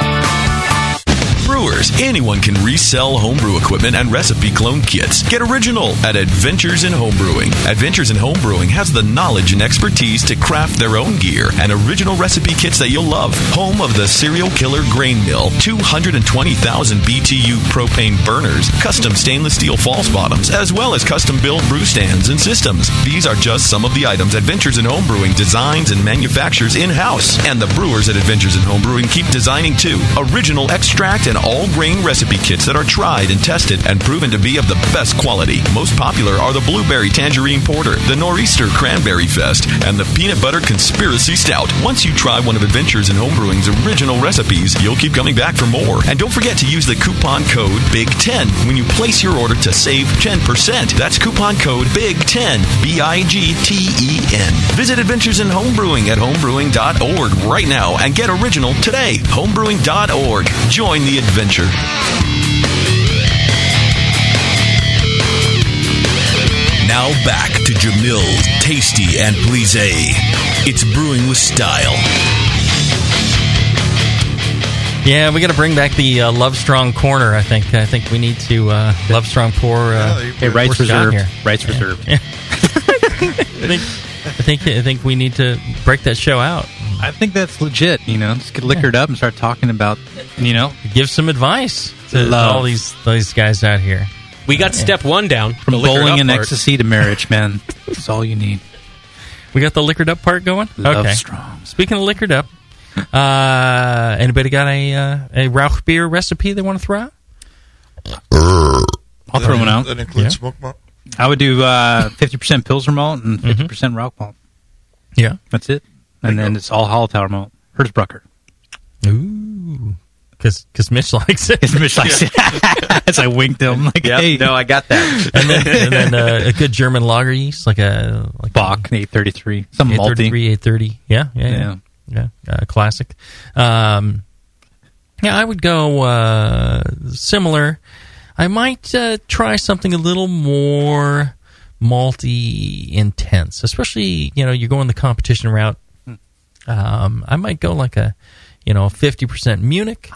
Brewers, anyone can resell homebrew equipment and recipe clone kits. Get original at Adventures in Homebrewing. Adventures in Homebrewing has the knowledge and expertise to craft their own gear and original recipe kits that you'll love. Home of the Serial Killer Grain Mill, 220,000 BTU propane burners, custom stainless steel false bottoms, as well as custom built brew stands and systems. These are just some of the items Adventures in Homebrewing designs and manufactures in house. And the brewers at Adventures in Homebrewing keep designing too. Original extract and all grain recipe kits that are tried and tested and proven to be of the best quality. Most popular are the Blueberry Tangerine Porter, the Nor'easter Cranberry Fest, and the Peanut Butter Conspiracy Stout. Once you try one of Adventures in Homebrewing's original recipes, you'll keep coming back for more. And don't forget to use the coupon code BIG10 when you place your order to save 10%. That's coupon code BIG10, B I G T E N. Visit Adventures in Homebrewing at homebrewing.org right now and get original today. Homebrewing.org. Join the adventure. Now back to Jamil, Tasty, and Plise. It's brewing with style. Yeah, we got to bring back the uh, Love Strong corner. I think. I think we need to uh, Love Strong pour. Uh, Hey, rights pour reserved. Here. Rights Yeah. reserved. Yeah. I think. I think. I think we need to break that show out. I think that's legit. You know, just get liquored up and start talking about, you know, give some advice to Love. all these these guys out here. We got step one down from the liquored bowling up and part. ecstasy to marriage, man. That's all you need. We got the liquored up part going. Love okay. strong. Speaking of liquored up, uh, anybody got a uh, a Rauch beer recipe they want to throw out? I'll throw one out. That includes smoke malt. I would do uh, 50% Pilsner malt and 50% Rauch malt. Yeah. That's it. And then it's all Hallertauer malt. Hersbrucker. Ooh. Because Mitch likes it. Mitch likes it. As I winked him, like, Yep, hey. no, I got that. and then, and then uh, a good German lager yeast, like a like Bock 833. Some malty. 833, 830. Yeah, yeah, yeah. yeah. Uh, classic. Um, yeah, I would go uh, similar. I might uh, try something a little more malty intense, especially you know you're going the competition route. Um, I might go like a you know 50% Munich,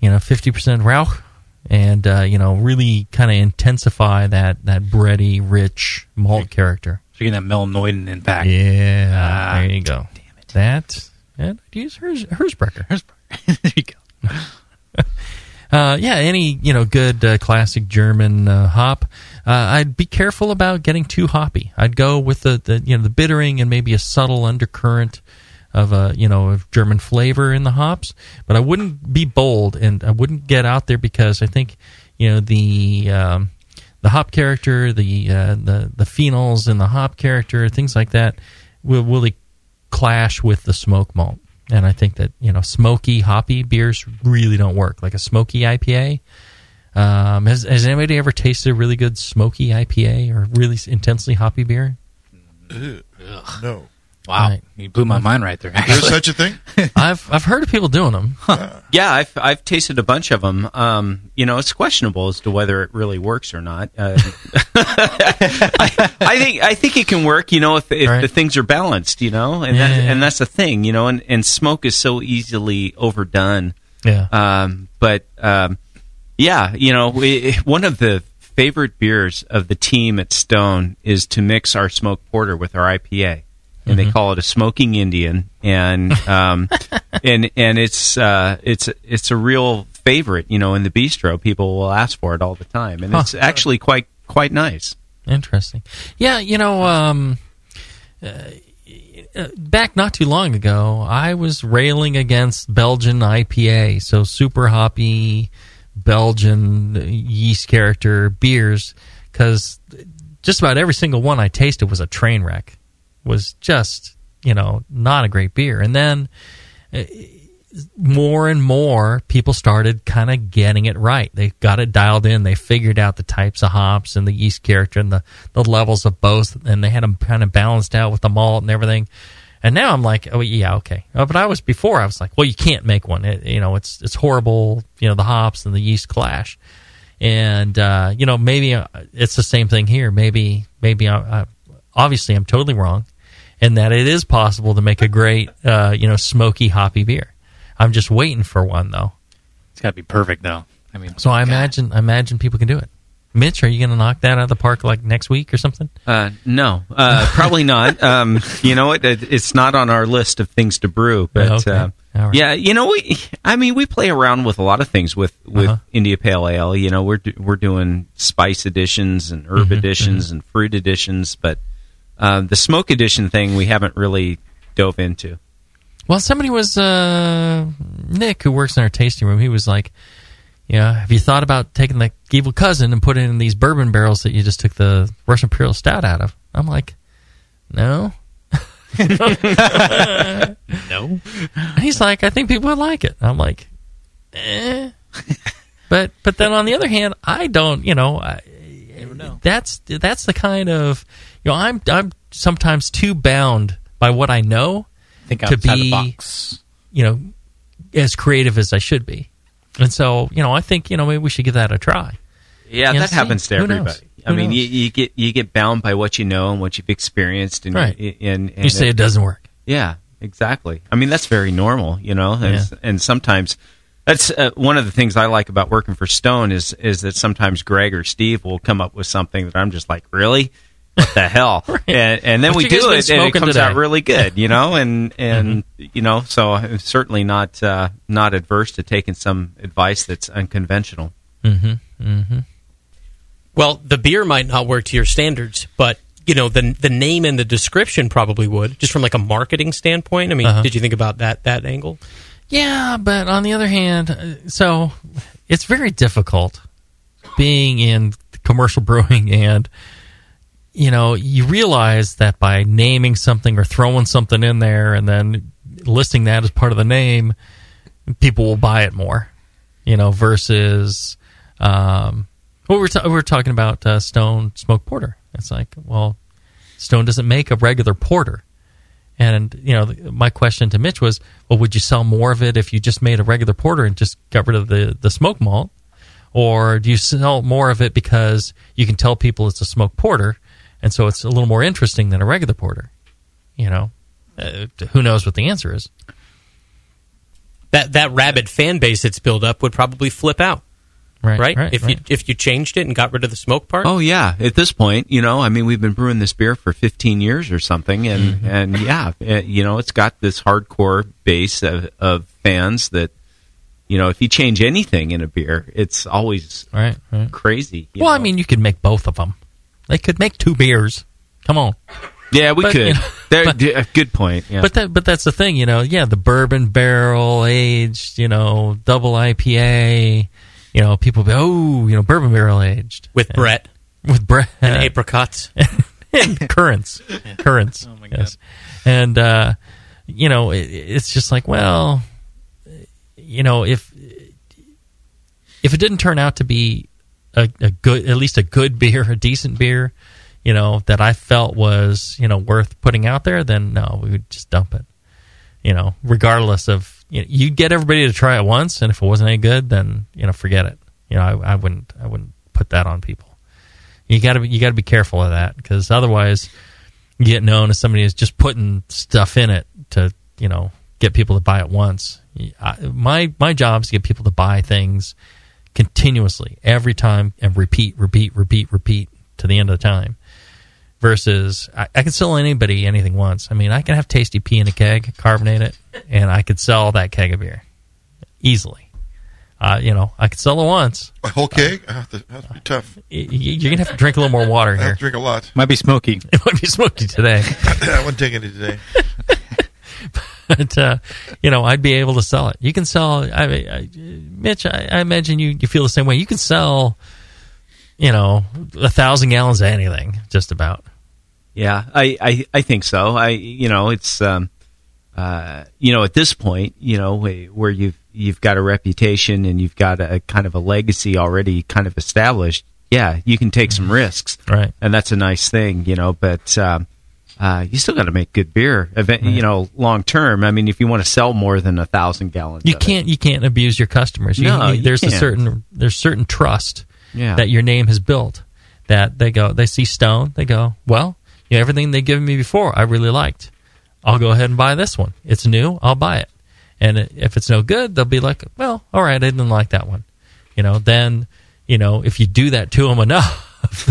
you know 50% Rauch, and uh, you know really kind of intensify that that bready, rich malt character. So you're getting that melanoidin impact. Yeah, Ah, there you go. That and I'd use hers there you go. Uh, yeah, any you know good uh, classic German uh, hop. Uh, I'd be careful about getting too hoppy. I'd go with the, the you know the bittering and maybe a subtle undercurrent of a you know of German flavor in the hops, but I wouldn't be bold and I wouldn't get out there because I think you know the um, the hop character, the uh, the the phenols in the hop character, things like that will really clash with the smoke malt. And I think that you know smoky hoppy beers really don't work. Like a smoky IPA. Um, has has anybody ever tasted a really good smoky IPA or really intensely hoppy beer? Ugh. No. Wow. Right. You blew my mind right there. There's Actually. such a thing? I've I've heard of people doing them. Yeah, I've I've tasted a bunch of them. Um, you know, it's questionable as to whether it really works or not. Uh, I, I think I think it can work. You know, if, if Right. the things are balanced. You know, and Yeah, that, yeah, yeah. and that's the thing. You know, and, and smoke is so easily overdone. Yeah. Um, but um, yeah, you know, we, one of the favorite beers of the team at Stone is to mix our smoked porter with our IPA, and they Mhm. call it a smoking Indian, and um, and and it's uh, it's it's a real favorite, you know, in the bistro. People will ask for it all the time, and Huh. it's actually quite quite nice. Interesting. Yeah, you know, um, uh, back not too long ago, I was railing against Belgian IPA, so super hoppy Belgian yeast character beers, because just about every single one I tasted was a train wreck. Was just you know not a great beer, and then. Uh, more and more people started kind of getting it right. They got it dialed in. They figured out the types of hops and the yeast character and the, the levels of both, and they had them kind of balanced out with the malt and everything. And now I'm like, oh yeah, okay. Uh, but I was before I was like, well, you can't make one. It, you know, it's it's horrible. You know, the hops and the yeast clash. And uh, you know, maybe uh, it's the same thing here. Maybe maybe I, I, obviously I'm totally wrong, and that it is possible to make a great uh, you know smoky hoppy beer. I'm just waiting for one though. It's got to be perfect, though. I mean, So I imagine I imagine people can do it. Mitch, are you going to knock that out of the park like next week or something? Uh, no, uh, probably not. Um, you know what? It, it's not on our list of things to brew. But Okay. uh, right. yeah, you know, we. I mean, we play around with a lot of things with with Uh-huh. India Pale Ale. You know, we're do, we're doing spice additions and herb Mhm, editions and fruit additions, but uh, the smoke edition thing we haven't really dove into. Well, somebody was uh, Nick, who works in our tasting room. He was like, "Yeah, have you thought about taking the evil cousin and putting it in these bourbon barrels that you just took the Russian Imperial Stout out of?" I'm like, "No." no. And he's like, "I think people would like it." I'm like, "Eh." but but then on the other hand, I don't. You know, I, that's that's the kind of you know I'm I'm sometimes too bound by what I know Think to be box. you know as creative as I should be. And so, you know, I think you know maybe we should give that a try. Yeah, You know, that see, happens to everybody. I Who mean, you, you get you get bound by what you know and what you've experienced, and Right. and, and You say it doesn't work. Yeah, exactly. I mean, that's very normal, you know. And, Yeah. and sometimes that's uh, one of the things I like about working for Stone is is that sometimes Greg or Steve will come up with something that I'm just like, really. What the hell? and, and then What we do it, and it comes today? out really good, you know. And and you know, so I'm certainly not uh, not adverse to taking some advice that's unconventional. Mm-hmm. Mm-hmm. Well, the beer might not work to your standards, but you know the the name and the description probably would, just from like a marketing standpoint. I mean, Uh-huh. did you think about that that angle? Yeah, but on the other hand, uh, so it's very difficult being in commercial brewing and you know, you realize that by naming something or throwing something in there and then listing that as part of the name, people will buy it more. You know, versus um, well, we're ta- we're talking about uh, Stone Smoke Porter. It's like, well, Stone doesn't make a regular porter. And you know, my question to Mitch was, well, would you sell more of it if you just made a regular porter and just got rid of the the smoke malt, or do you sell more of it because you can tell people it's a smoke porter, and so it's a little more interesting than a regular porter? You know, uh, who knows what the answer is? That that rabid fan base that's built up would probably flip out, right? Right. if you if you changed it and got rid of the smoke part. Oh yeah, at this point, you know, I mean, we've been brewing this beer for 15 years or something, and Mm-hmm. and yeah, it, you know, it's got this hardcore base of, of fans that, you know, if you change anything in a beer, it's always right, right. crazy. you well, I mean, you could make both of them. They could make two beers. Come on. yeah, we but, could. you know, but- good point. Yeah. But that, but that's the thing, you know. Yeah, the bourbon barrel aged, you know, double IPA. You know, people be oh, you know, bourbon barrel aged with Brett, with Brett and apricots and currants, currants. Oh my god! And uh, you know, it, it's just like, well, you know, if if it didn't turn out to be a, a good, at least a good beer, a decent beer, you know, that I felt was you know worth putting out there, then no, we would just dump it. You know, regardless of you know, you'd get everybody to try it once, and if it wasn't any good, then you know, forget it. You know, I, I wouldn't, I wouldn't put that on people. You got to, you got to be careful of that because otherwise, you get known as somebody who's just putting stuff in it to, you know, get people to buy it once. I, my my job is to get people to buy things continuously every time and repeat, repeat, repeat, repeat to the end of the time. Versus, I, I can sell anybody anything once. I mean, I can have Tasty P in a keg, carbonate it, and I could sell that keg of beer easily. Uh, you know, I could sell it once. A whole keg? Uh, that has to be tough. Y- y- You're gonna have to drink a little more water I here. have to drink a lot. Might be smoky. It might be smoky today. I wouldn't take any today. but uh, you know, I'd be able to sell it. You can sell. I, I, Mitch, I, I imagine you you feel the same way. You can sell, you know, a thousand gallons of anything, just about. Yeah, I, I, I think so. I you know it's um, uh, you know at this point you know where where you've you've got a reputation and you've got a kind of a legacy already kind of established. Yeah, you can take some risks, right? And that's a nice thing, you know. But um, uh, you still got to make good beer, event, you know, long term. I mean, if you want to sell more than a thousand gallons, You can't you can't abuse your customers. You- No, you- you there's a can't. certain there's certain trust Yeah. that your name has built. That they go they see Stone, they go, well, you know, everything they've given me before, I really liked. I'll go ahead and buy this one. It's new, I'll buy it. And if it's no good, they'll be like, well, all right, I didn't like that one. You know, then, you know, if you do that to them enough,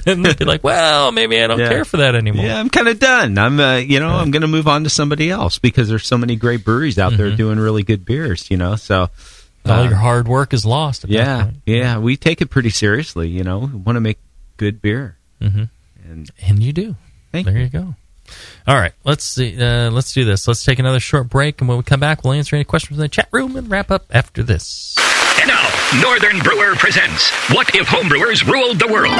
then they'll be like, well, maybe I don't Yeah. care for that anymore. Yeah, I'm kind of done. I'm, uh, you know, I'm going to move on to somebody else because there's so many great breweries out there Mhm. doing really good beers. You know, so All uh, your hard work is lost. At that yeah, point. yeah, we take it pretty seriously. You know, we want to make good beer, hmm and and you do. Thank there you. go. All right, let's see. Uh, let's do this. Let's take another short break, and when we come back, we'll answer any questions in the chat room and wrap up after this. And now, Northern Brewer presents What If Homebrewers Ruled the World?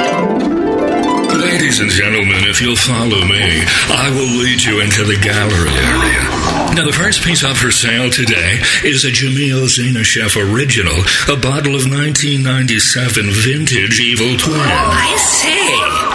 Ladies and gentlemen, if you'll follow me, I will lead you into the gallery area. Now, the first piece up for sale today is a Jamil Zainasheff original, a bottle of 1997 vintage Evil Twin. Oh, I see.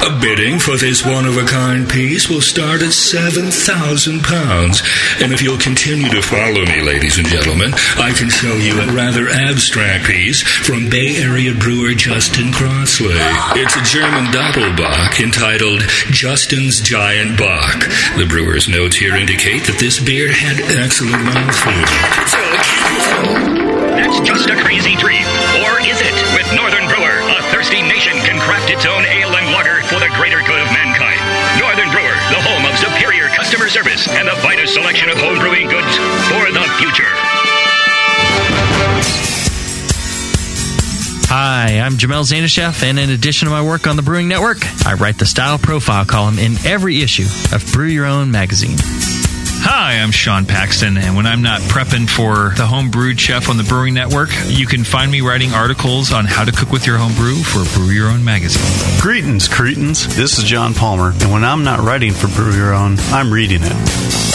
A bidding for this one-of-a-kind piece will start at seven thousand pounds, and if you'll continue to follow me, ladies and gentlemen, I can show you a rather abstract piece from Bay Area brewer Justin Crossley. It's a German Doppelbock entitled Justin's Giant Bock. The brewer's notes here indicate that this beer had excellent mouthfeel. That's just a crazy dream. Or is it? With Northern Brewer, a thirsty nation can craft its own ale and lager for the greater good of mankind. Northern Brewer, the home of superior customer service and the finest selection of home brewing goods for the future. Hi, I'm Jamil Zainasheff, and in addition to my work on the Brewing Network, I write the style profile column in every issue of Brew Your Own magazine. Hi, I'm Sean Paxton, and when I'm not prepping for the home brewed chef on the Brewing Network, you can find me writing articles on how to cook with your home brew for Brew Your Own magazine. Greetings, cretins. This is John Palmer, and when I'm not writing for Brew Your Own, I'm reading it.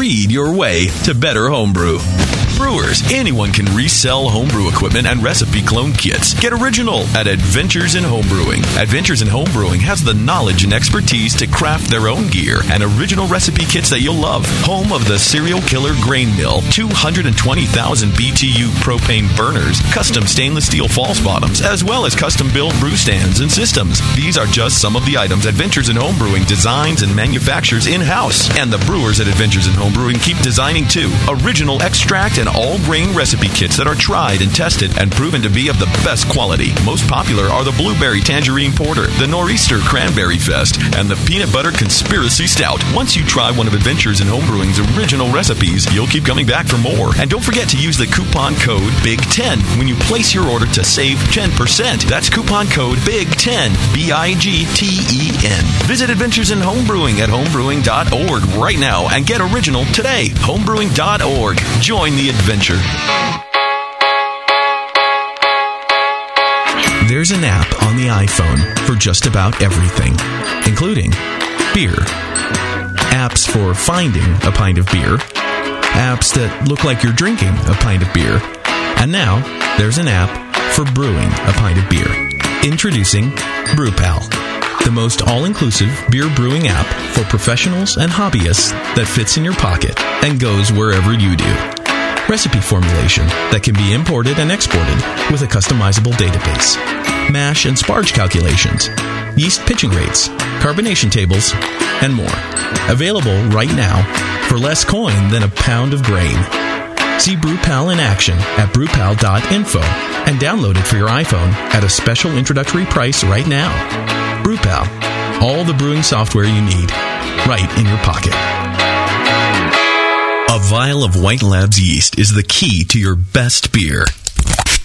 your way to better homebrew. Brewers, anyone can resell homebrew equipment and recipe clone kits. Get original at Adventures in Homebrewing. Adventures in Homebrewing has the knowledge and expertise to craft their own gear and original recipe kits that you'll love. Home of the Serial Killer Grain Mill, 220,000 BTU propane burners, custom stainless steel false bottoms, as well as custom built brew stands and systems. These are just some of the items Adventures in Homebrewing designs and manufactures in house. And the brewers at Adventures in Homebrewing keep designing too. Original extract and all grain recipe kits that are tried and tested and proven to be of the best quality. Most popular are the Blueberry Tangerine Porter, the Nor'easter Cranberry Fest, and the Peanut Butter Conspiracy Stout. Once you try one of Adventures in Homebrewing's original recipes, you'll keep coming back for more. And don't forget to use the coupon code BIG10 when you place your order to save 10%. That's coupon code BIG10, B I G T E N. Visit Adventures in Homebrewing at homebrewing.org right now and get original today. Homebrewing.org. Join the adventure. There's an app on the iPhone for just about everything, including beer. Apps for finding a pint of beer. Apps that look like you're drinking a pint of beer. And now, there's an app for brewing a pint of beer. Introducing BrewPal, the most all inclusive beer brewing app for professionals and hobbyists that fits in your pocket and goes wherever you do. Recipe formulation that can be imported and exported with a customizable database. Mash and sparge calculations, yeast pitching rates, carbonation tables, and more. Available right now for less coin than a pound of grain. See BrewPal in action at brewpal.info and download it for your iPhone at a special introductory price right now. BrewPal, all the brewing software you need, right in your pocket. Vial of White Labs yeast is the key to your best beer.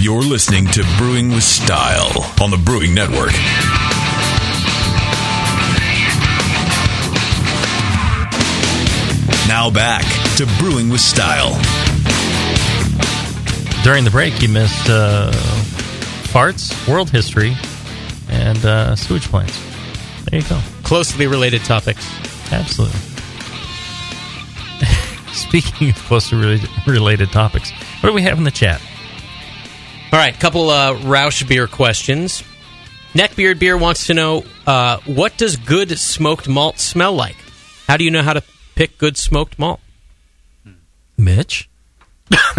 You're listening to Brewing with Style on the Brewing Network. Now back to Brewing with Style. During the break, you missed uh, farts, world history, and uh, sewage plants. There you go. Closely related topics. Absolutely. Speaking of closely related, related topics, what do we have in the chat? All right, couple uh, Rauch beer questions. Neckbeard Beer wants to know uh, what does good smoked malt smell like? How do you know how to pick good smoked malt? Mitch?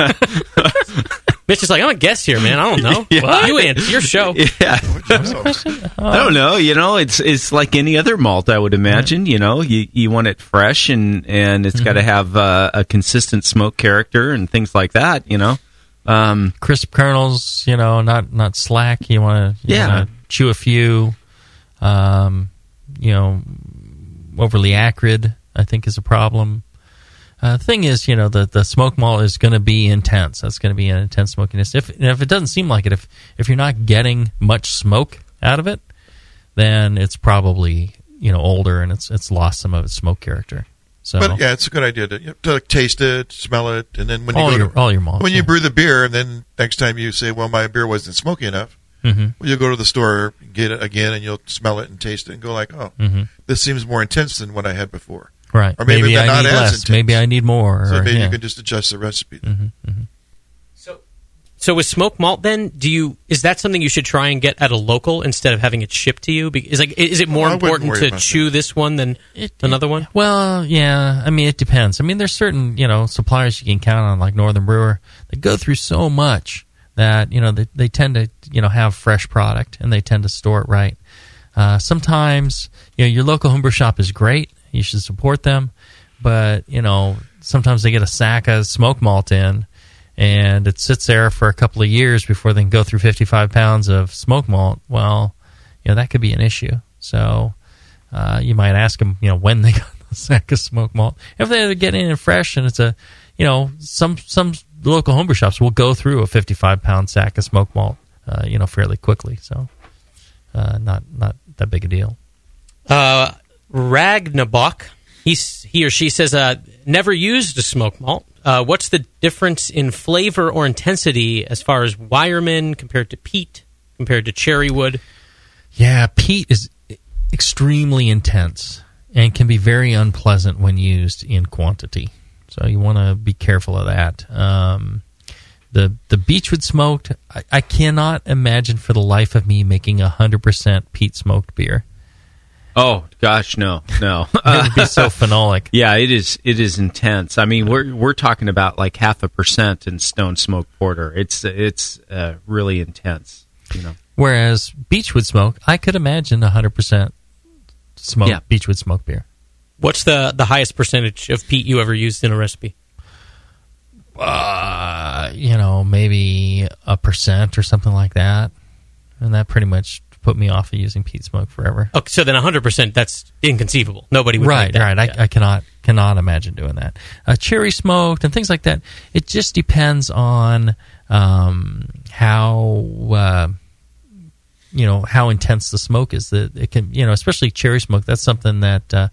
Mitch is like, I'm a guest here, man. I don't know. Yeah. You answer your show. Yeah. I don't know. You know, it's it's like any other malt. I would imagine. You know, you you want it fresh and and it's got to have uh, a consistent smoke character and things like that. You know, um, Crisp kernels, you know, not not slack. You want to Yeah. chew a few. Um, you know, overly acrid, I think, is a problem. Uh, thing is, you know, the, the smoke malt is going to be intense. That's going to be an intense smokiness. If if it doesn't seem like it, if if you're not getting much smoke out of it, then it's probably you know older and it's it's lost some of its smoke character. So But yeah, it's a good idea to, you have to like, taste it, smell it, and then when All you your- to, all your malts, when you brew the beer, and then next time you say, "Well, my beer wasn't smoky enough," Mhm. well, you'll go to the store, get it again, and you'll smell it and taste it, and go like, "Oh, Mhm. this seems more intense than what I had before." right, Or maybe, maybe, they're I not need as less. intense. Maybe I need more. So or- maybe yeah. you can just adjust the recipe. Then. So with smoke malt, then do you is that something you should try and get at a local instead of having it shipped to you? Is like is it more I wouldn't important to about chew this one than another one? Well, yeah. I mean, it depends. I mean, there's certain you know suppliers you can count on, like Northern Brewer. They go through so much that you know they, they tend to you know have fresh product and they tend to store it right. Uh, sometimes you know your local homebrew shop is great. You should support them, but you know sometimes they get a sack of smoke malt in. And it sits there for a couple of years before they can go through 55 pounds of smoke malt. Well, you know that could be an issue. So uh, you might ask them, you know, when they got the sack of smoke malt. If they're getting it fresh and it's a, you know, some some local homebrew shops will go through a 55 pound sack of smoke malt, uh, you know, fairly quickly. So uh, not not that big a deal. Uh, Ragnabok, he's, he or she says, uh, never used a smoke malt. Uh, what's the difference in flavor or intensity as far as Weyermann compared to peat, compared to cherry wood? Yeah, peat is extremely intense and can be very unpleasant when used in quantity. So you want to be careful of that. Um, the the beechwood smoked, I, I cannot imagine for the life of me making hundred percent peat smoked beer. Oh gosh, no, no. It would be so phenolic. Yeah, it is. It is intense. I mean, we're we're talking about like half a percent in stone smoke porter. It's it's uh, really intense. You know. Whereas beechwood smoke, I could imagine a hundred percent smoke Yeah. Beechwood smoke beer. What's the the highest percentage of peat you ever used in a recipe? Uh, you know, maybe a percent or something like that, and that pretty much put me off of using peat smoke forever. Okay, so then 100% that's inconceivable. Nobody would right, right. I, I cannot cannot imagine doing that. Uh, cherry smoked and things like that. It just depends on um, how uh, you know how intense the smoke is. That it can you know especially cherry smoke. That's something that uh,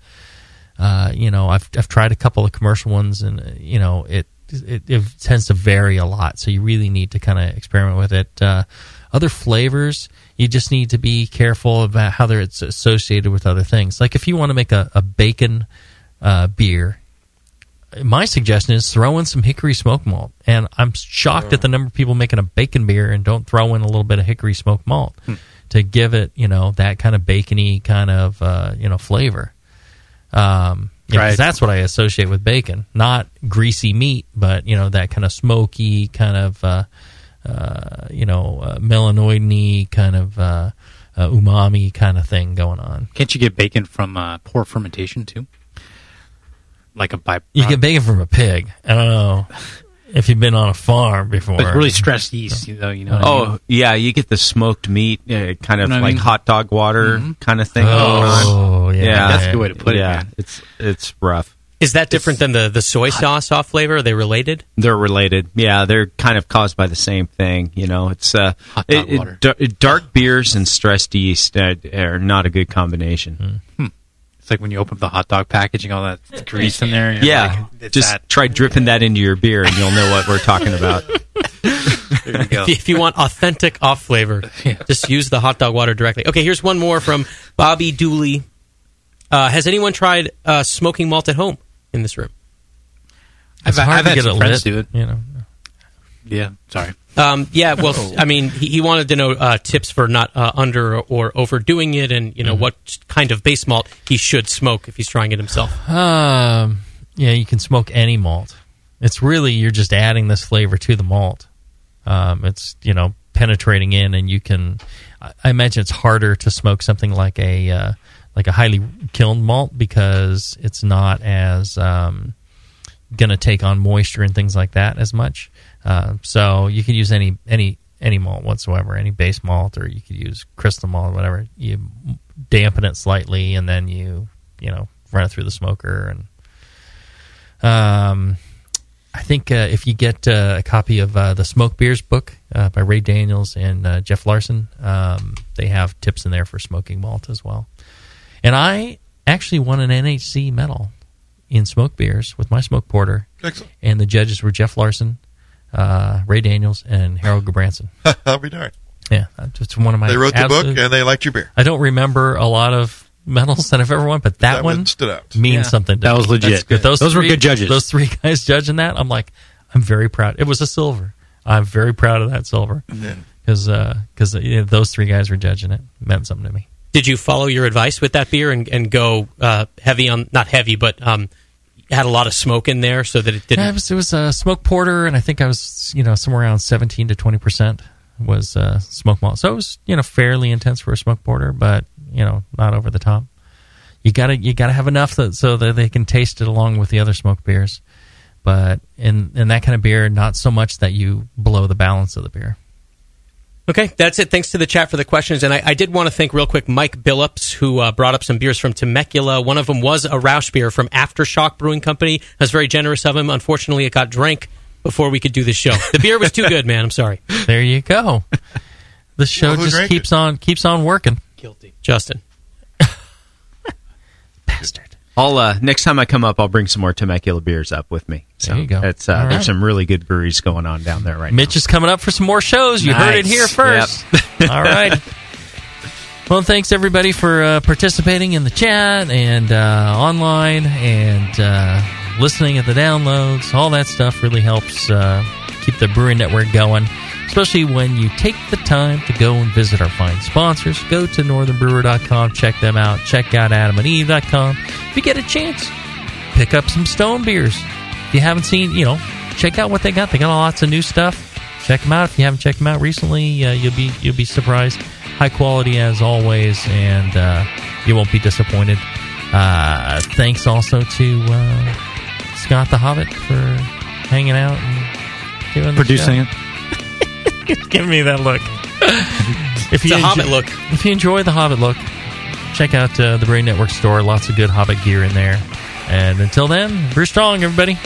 uh, you know I've I've tried a couple of commercial ones and you know it. It, it tends to vary a lot, so you really need to kind of experiment with it. Uh, other flavors, you just need to be careful about how it's associated with other things. Like if you want to make a, a bacon uh, beer, my suggestion is throw in some hickory smoke malt. And I'm shocked at the number of people making a bacon beer and don't throw in a little bit of hickory smoke malt to give it, you know, that kind of bacony kind of uh, you know flavor. Um, yeah, 'cause Right. that's what I associate with bacon, not greasy meat, but you know that kind of smoky kind of uh, uh, you know uh, melanoid kind of uh, uh, umami kind of thing going on. Can't you get bacon from uh, poor fermentation too? Like a by You get bacon from a pig. I don't know if you've been on a farm before. But really stressed yeast, you know. You know what I Oh mean? yeah, you get the smoked meat, uh, kind of You know what I like mean? hot dog water Mhm. kind of thing. Oh, going on. yeah. That's a good way to put it, Yeah, man. it's it's rough. Is that different than the, the soy sauce off flavor? Are they related? They're related. Yeah, they're kind of caused by the same thing. You know, it's uh, Hot dog it- it- water. dark beers and stressed yeast uh, are not a good combination. It's like when you open up the hot dog packaging, all that grease in there. Yeah, like, just that. try dripping that into your beer, and you'll know what we're talking about. There you go. If you, if you want authentic off flavor, just use the hot dog water directly. Okay, here's one more from Bobby Dooley. Uh, has anyone tried uh, smoking malt at home in this room? It's I've- hard I've to get it friends lit, do it. You know, Yeah, sorry. Um, yeah, well, Oh. I mean, he, he wanted to know uh, tips for not uh, under or overdoing it, and you know what kind of base malt he should smoke if he's trying it himself. Um, yeah, you can smoke any malt. It's really you're just adding this flavor to the malt. Um, it's you know penetrating in, and you can. I I imagine it's harder to smoke something like a uh, like a highly kilned malt because it's not as um, going to take on moisture and things like that as much. Uh, so you can use any any any malt whatsoever, any base malt, or you could use crystal malt, or whatever. You dampen it slightly, and then you you know run it through the smoker and um, I think uh, if you get uh, a copy of uh, the Smoke Beers book uh, by Ray Daniels and uh, Geoff Larson, um, they have tips in there for smoking malt as well. And I actually won an NHC medal in smoke beers with my smoke porter. Excellent. And the judges were Geoff Larson, uh, Ray Daniels, and Harold Gabranson. I'll be darned. Yeah, that's just one of my. They wrote the book and they liked your beer. I don't remember a lot of medals that I've ever won, but that, That one one stood out. means Yeah. something. To That me. was legit. That's good. Those, Those were good judges. Those three guys judging that, I'm like, I'm very proud. It was a silver. I'm very proud of that silver Yeah. because because those three guys were judging it. It meant something to me. Did you follow your advice with that beer and, and go uh, heavy on not heavy, but um, had a lot of smoke in there so that it didn't? Yeah, it was it was a smoke porter, and I think I was you know somewhere around 17 to 20 percent was uh, smoke malt. So it was you know fairly intense for a smoke porter, but you know not over the top. You gotta you gotta have enough that, so that they can taste it along with the other smoked beers. But in in that kind of beer, not so much that you blow the balance of the beer. Okay, that's it. Thanks to the chat for the questions. And I, I did want to thank real quick Mike Billups, who uh, brought up some beers from Temecula. One of them was a Rauch beer from Aftershock Brewing Company. I was very generous of him. Unfortunately, it got drank before we could do the show. The beer was too good, man. I'm sorry. There you go. The show Well, just drank keeps on keeps on working. Guilty, Justin. I'll uh, next time I come up, I'll bring some more Temecula beers up with me. So There you go. It's, uh, All right. There's some really good breweries going on down there right now. Mitch is coming up for some more shows. You heard it here first. All right. Well, thanks everybody for uh, participating in the chat and uh, online and uh, listening at the downloads. All that stuff really helps uh, keep the Brewing Network going, especially when you take the time to go and visit our fine sponsors. Go to northernbrewer.com, check them out. Check out adamandeve.com. If you get a chance, pick up some Stone beers. If you haven't seen, you know, check out what they got. They got lots of new stuff. Check them out. If you haven't checked them out recently, uh, you'll be you'll be surprised. High quality as always, and uh, you won't be disappointed. Uh, thanks also to uh, Scott the Hobbit for hanging out and doing Producing it. Give me that look. if It's a Hobbit look. If you enjoy the Hobbit look, check out uh, the Brewing Network store. Lots of good Hobbit gear in there. And until then, Bruce Strong, everybody.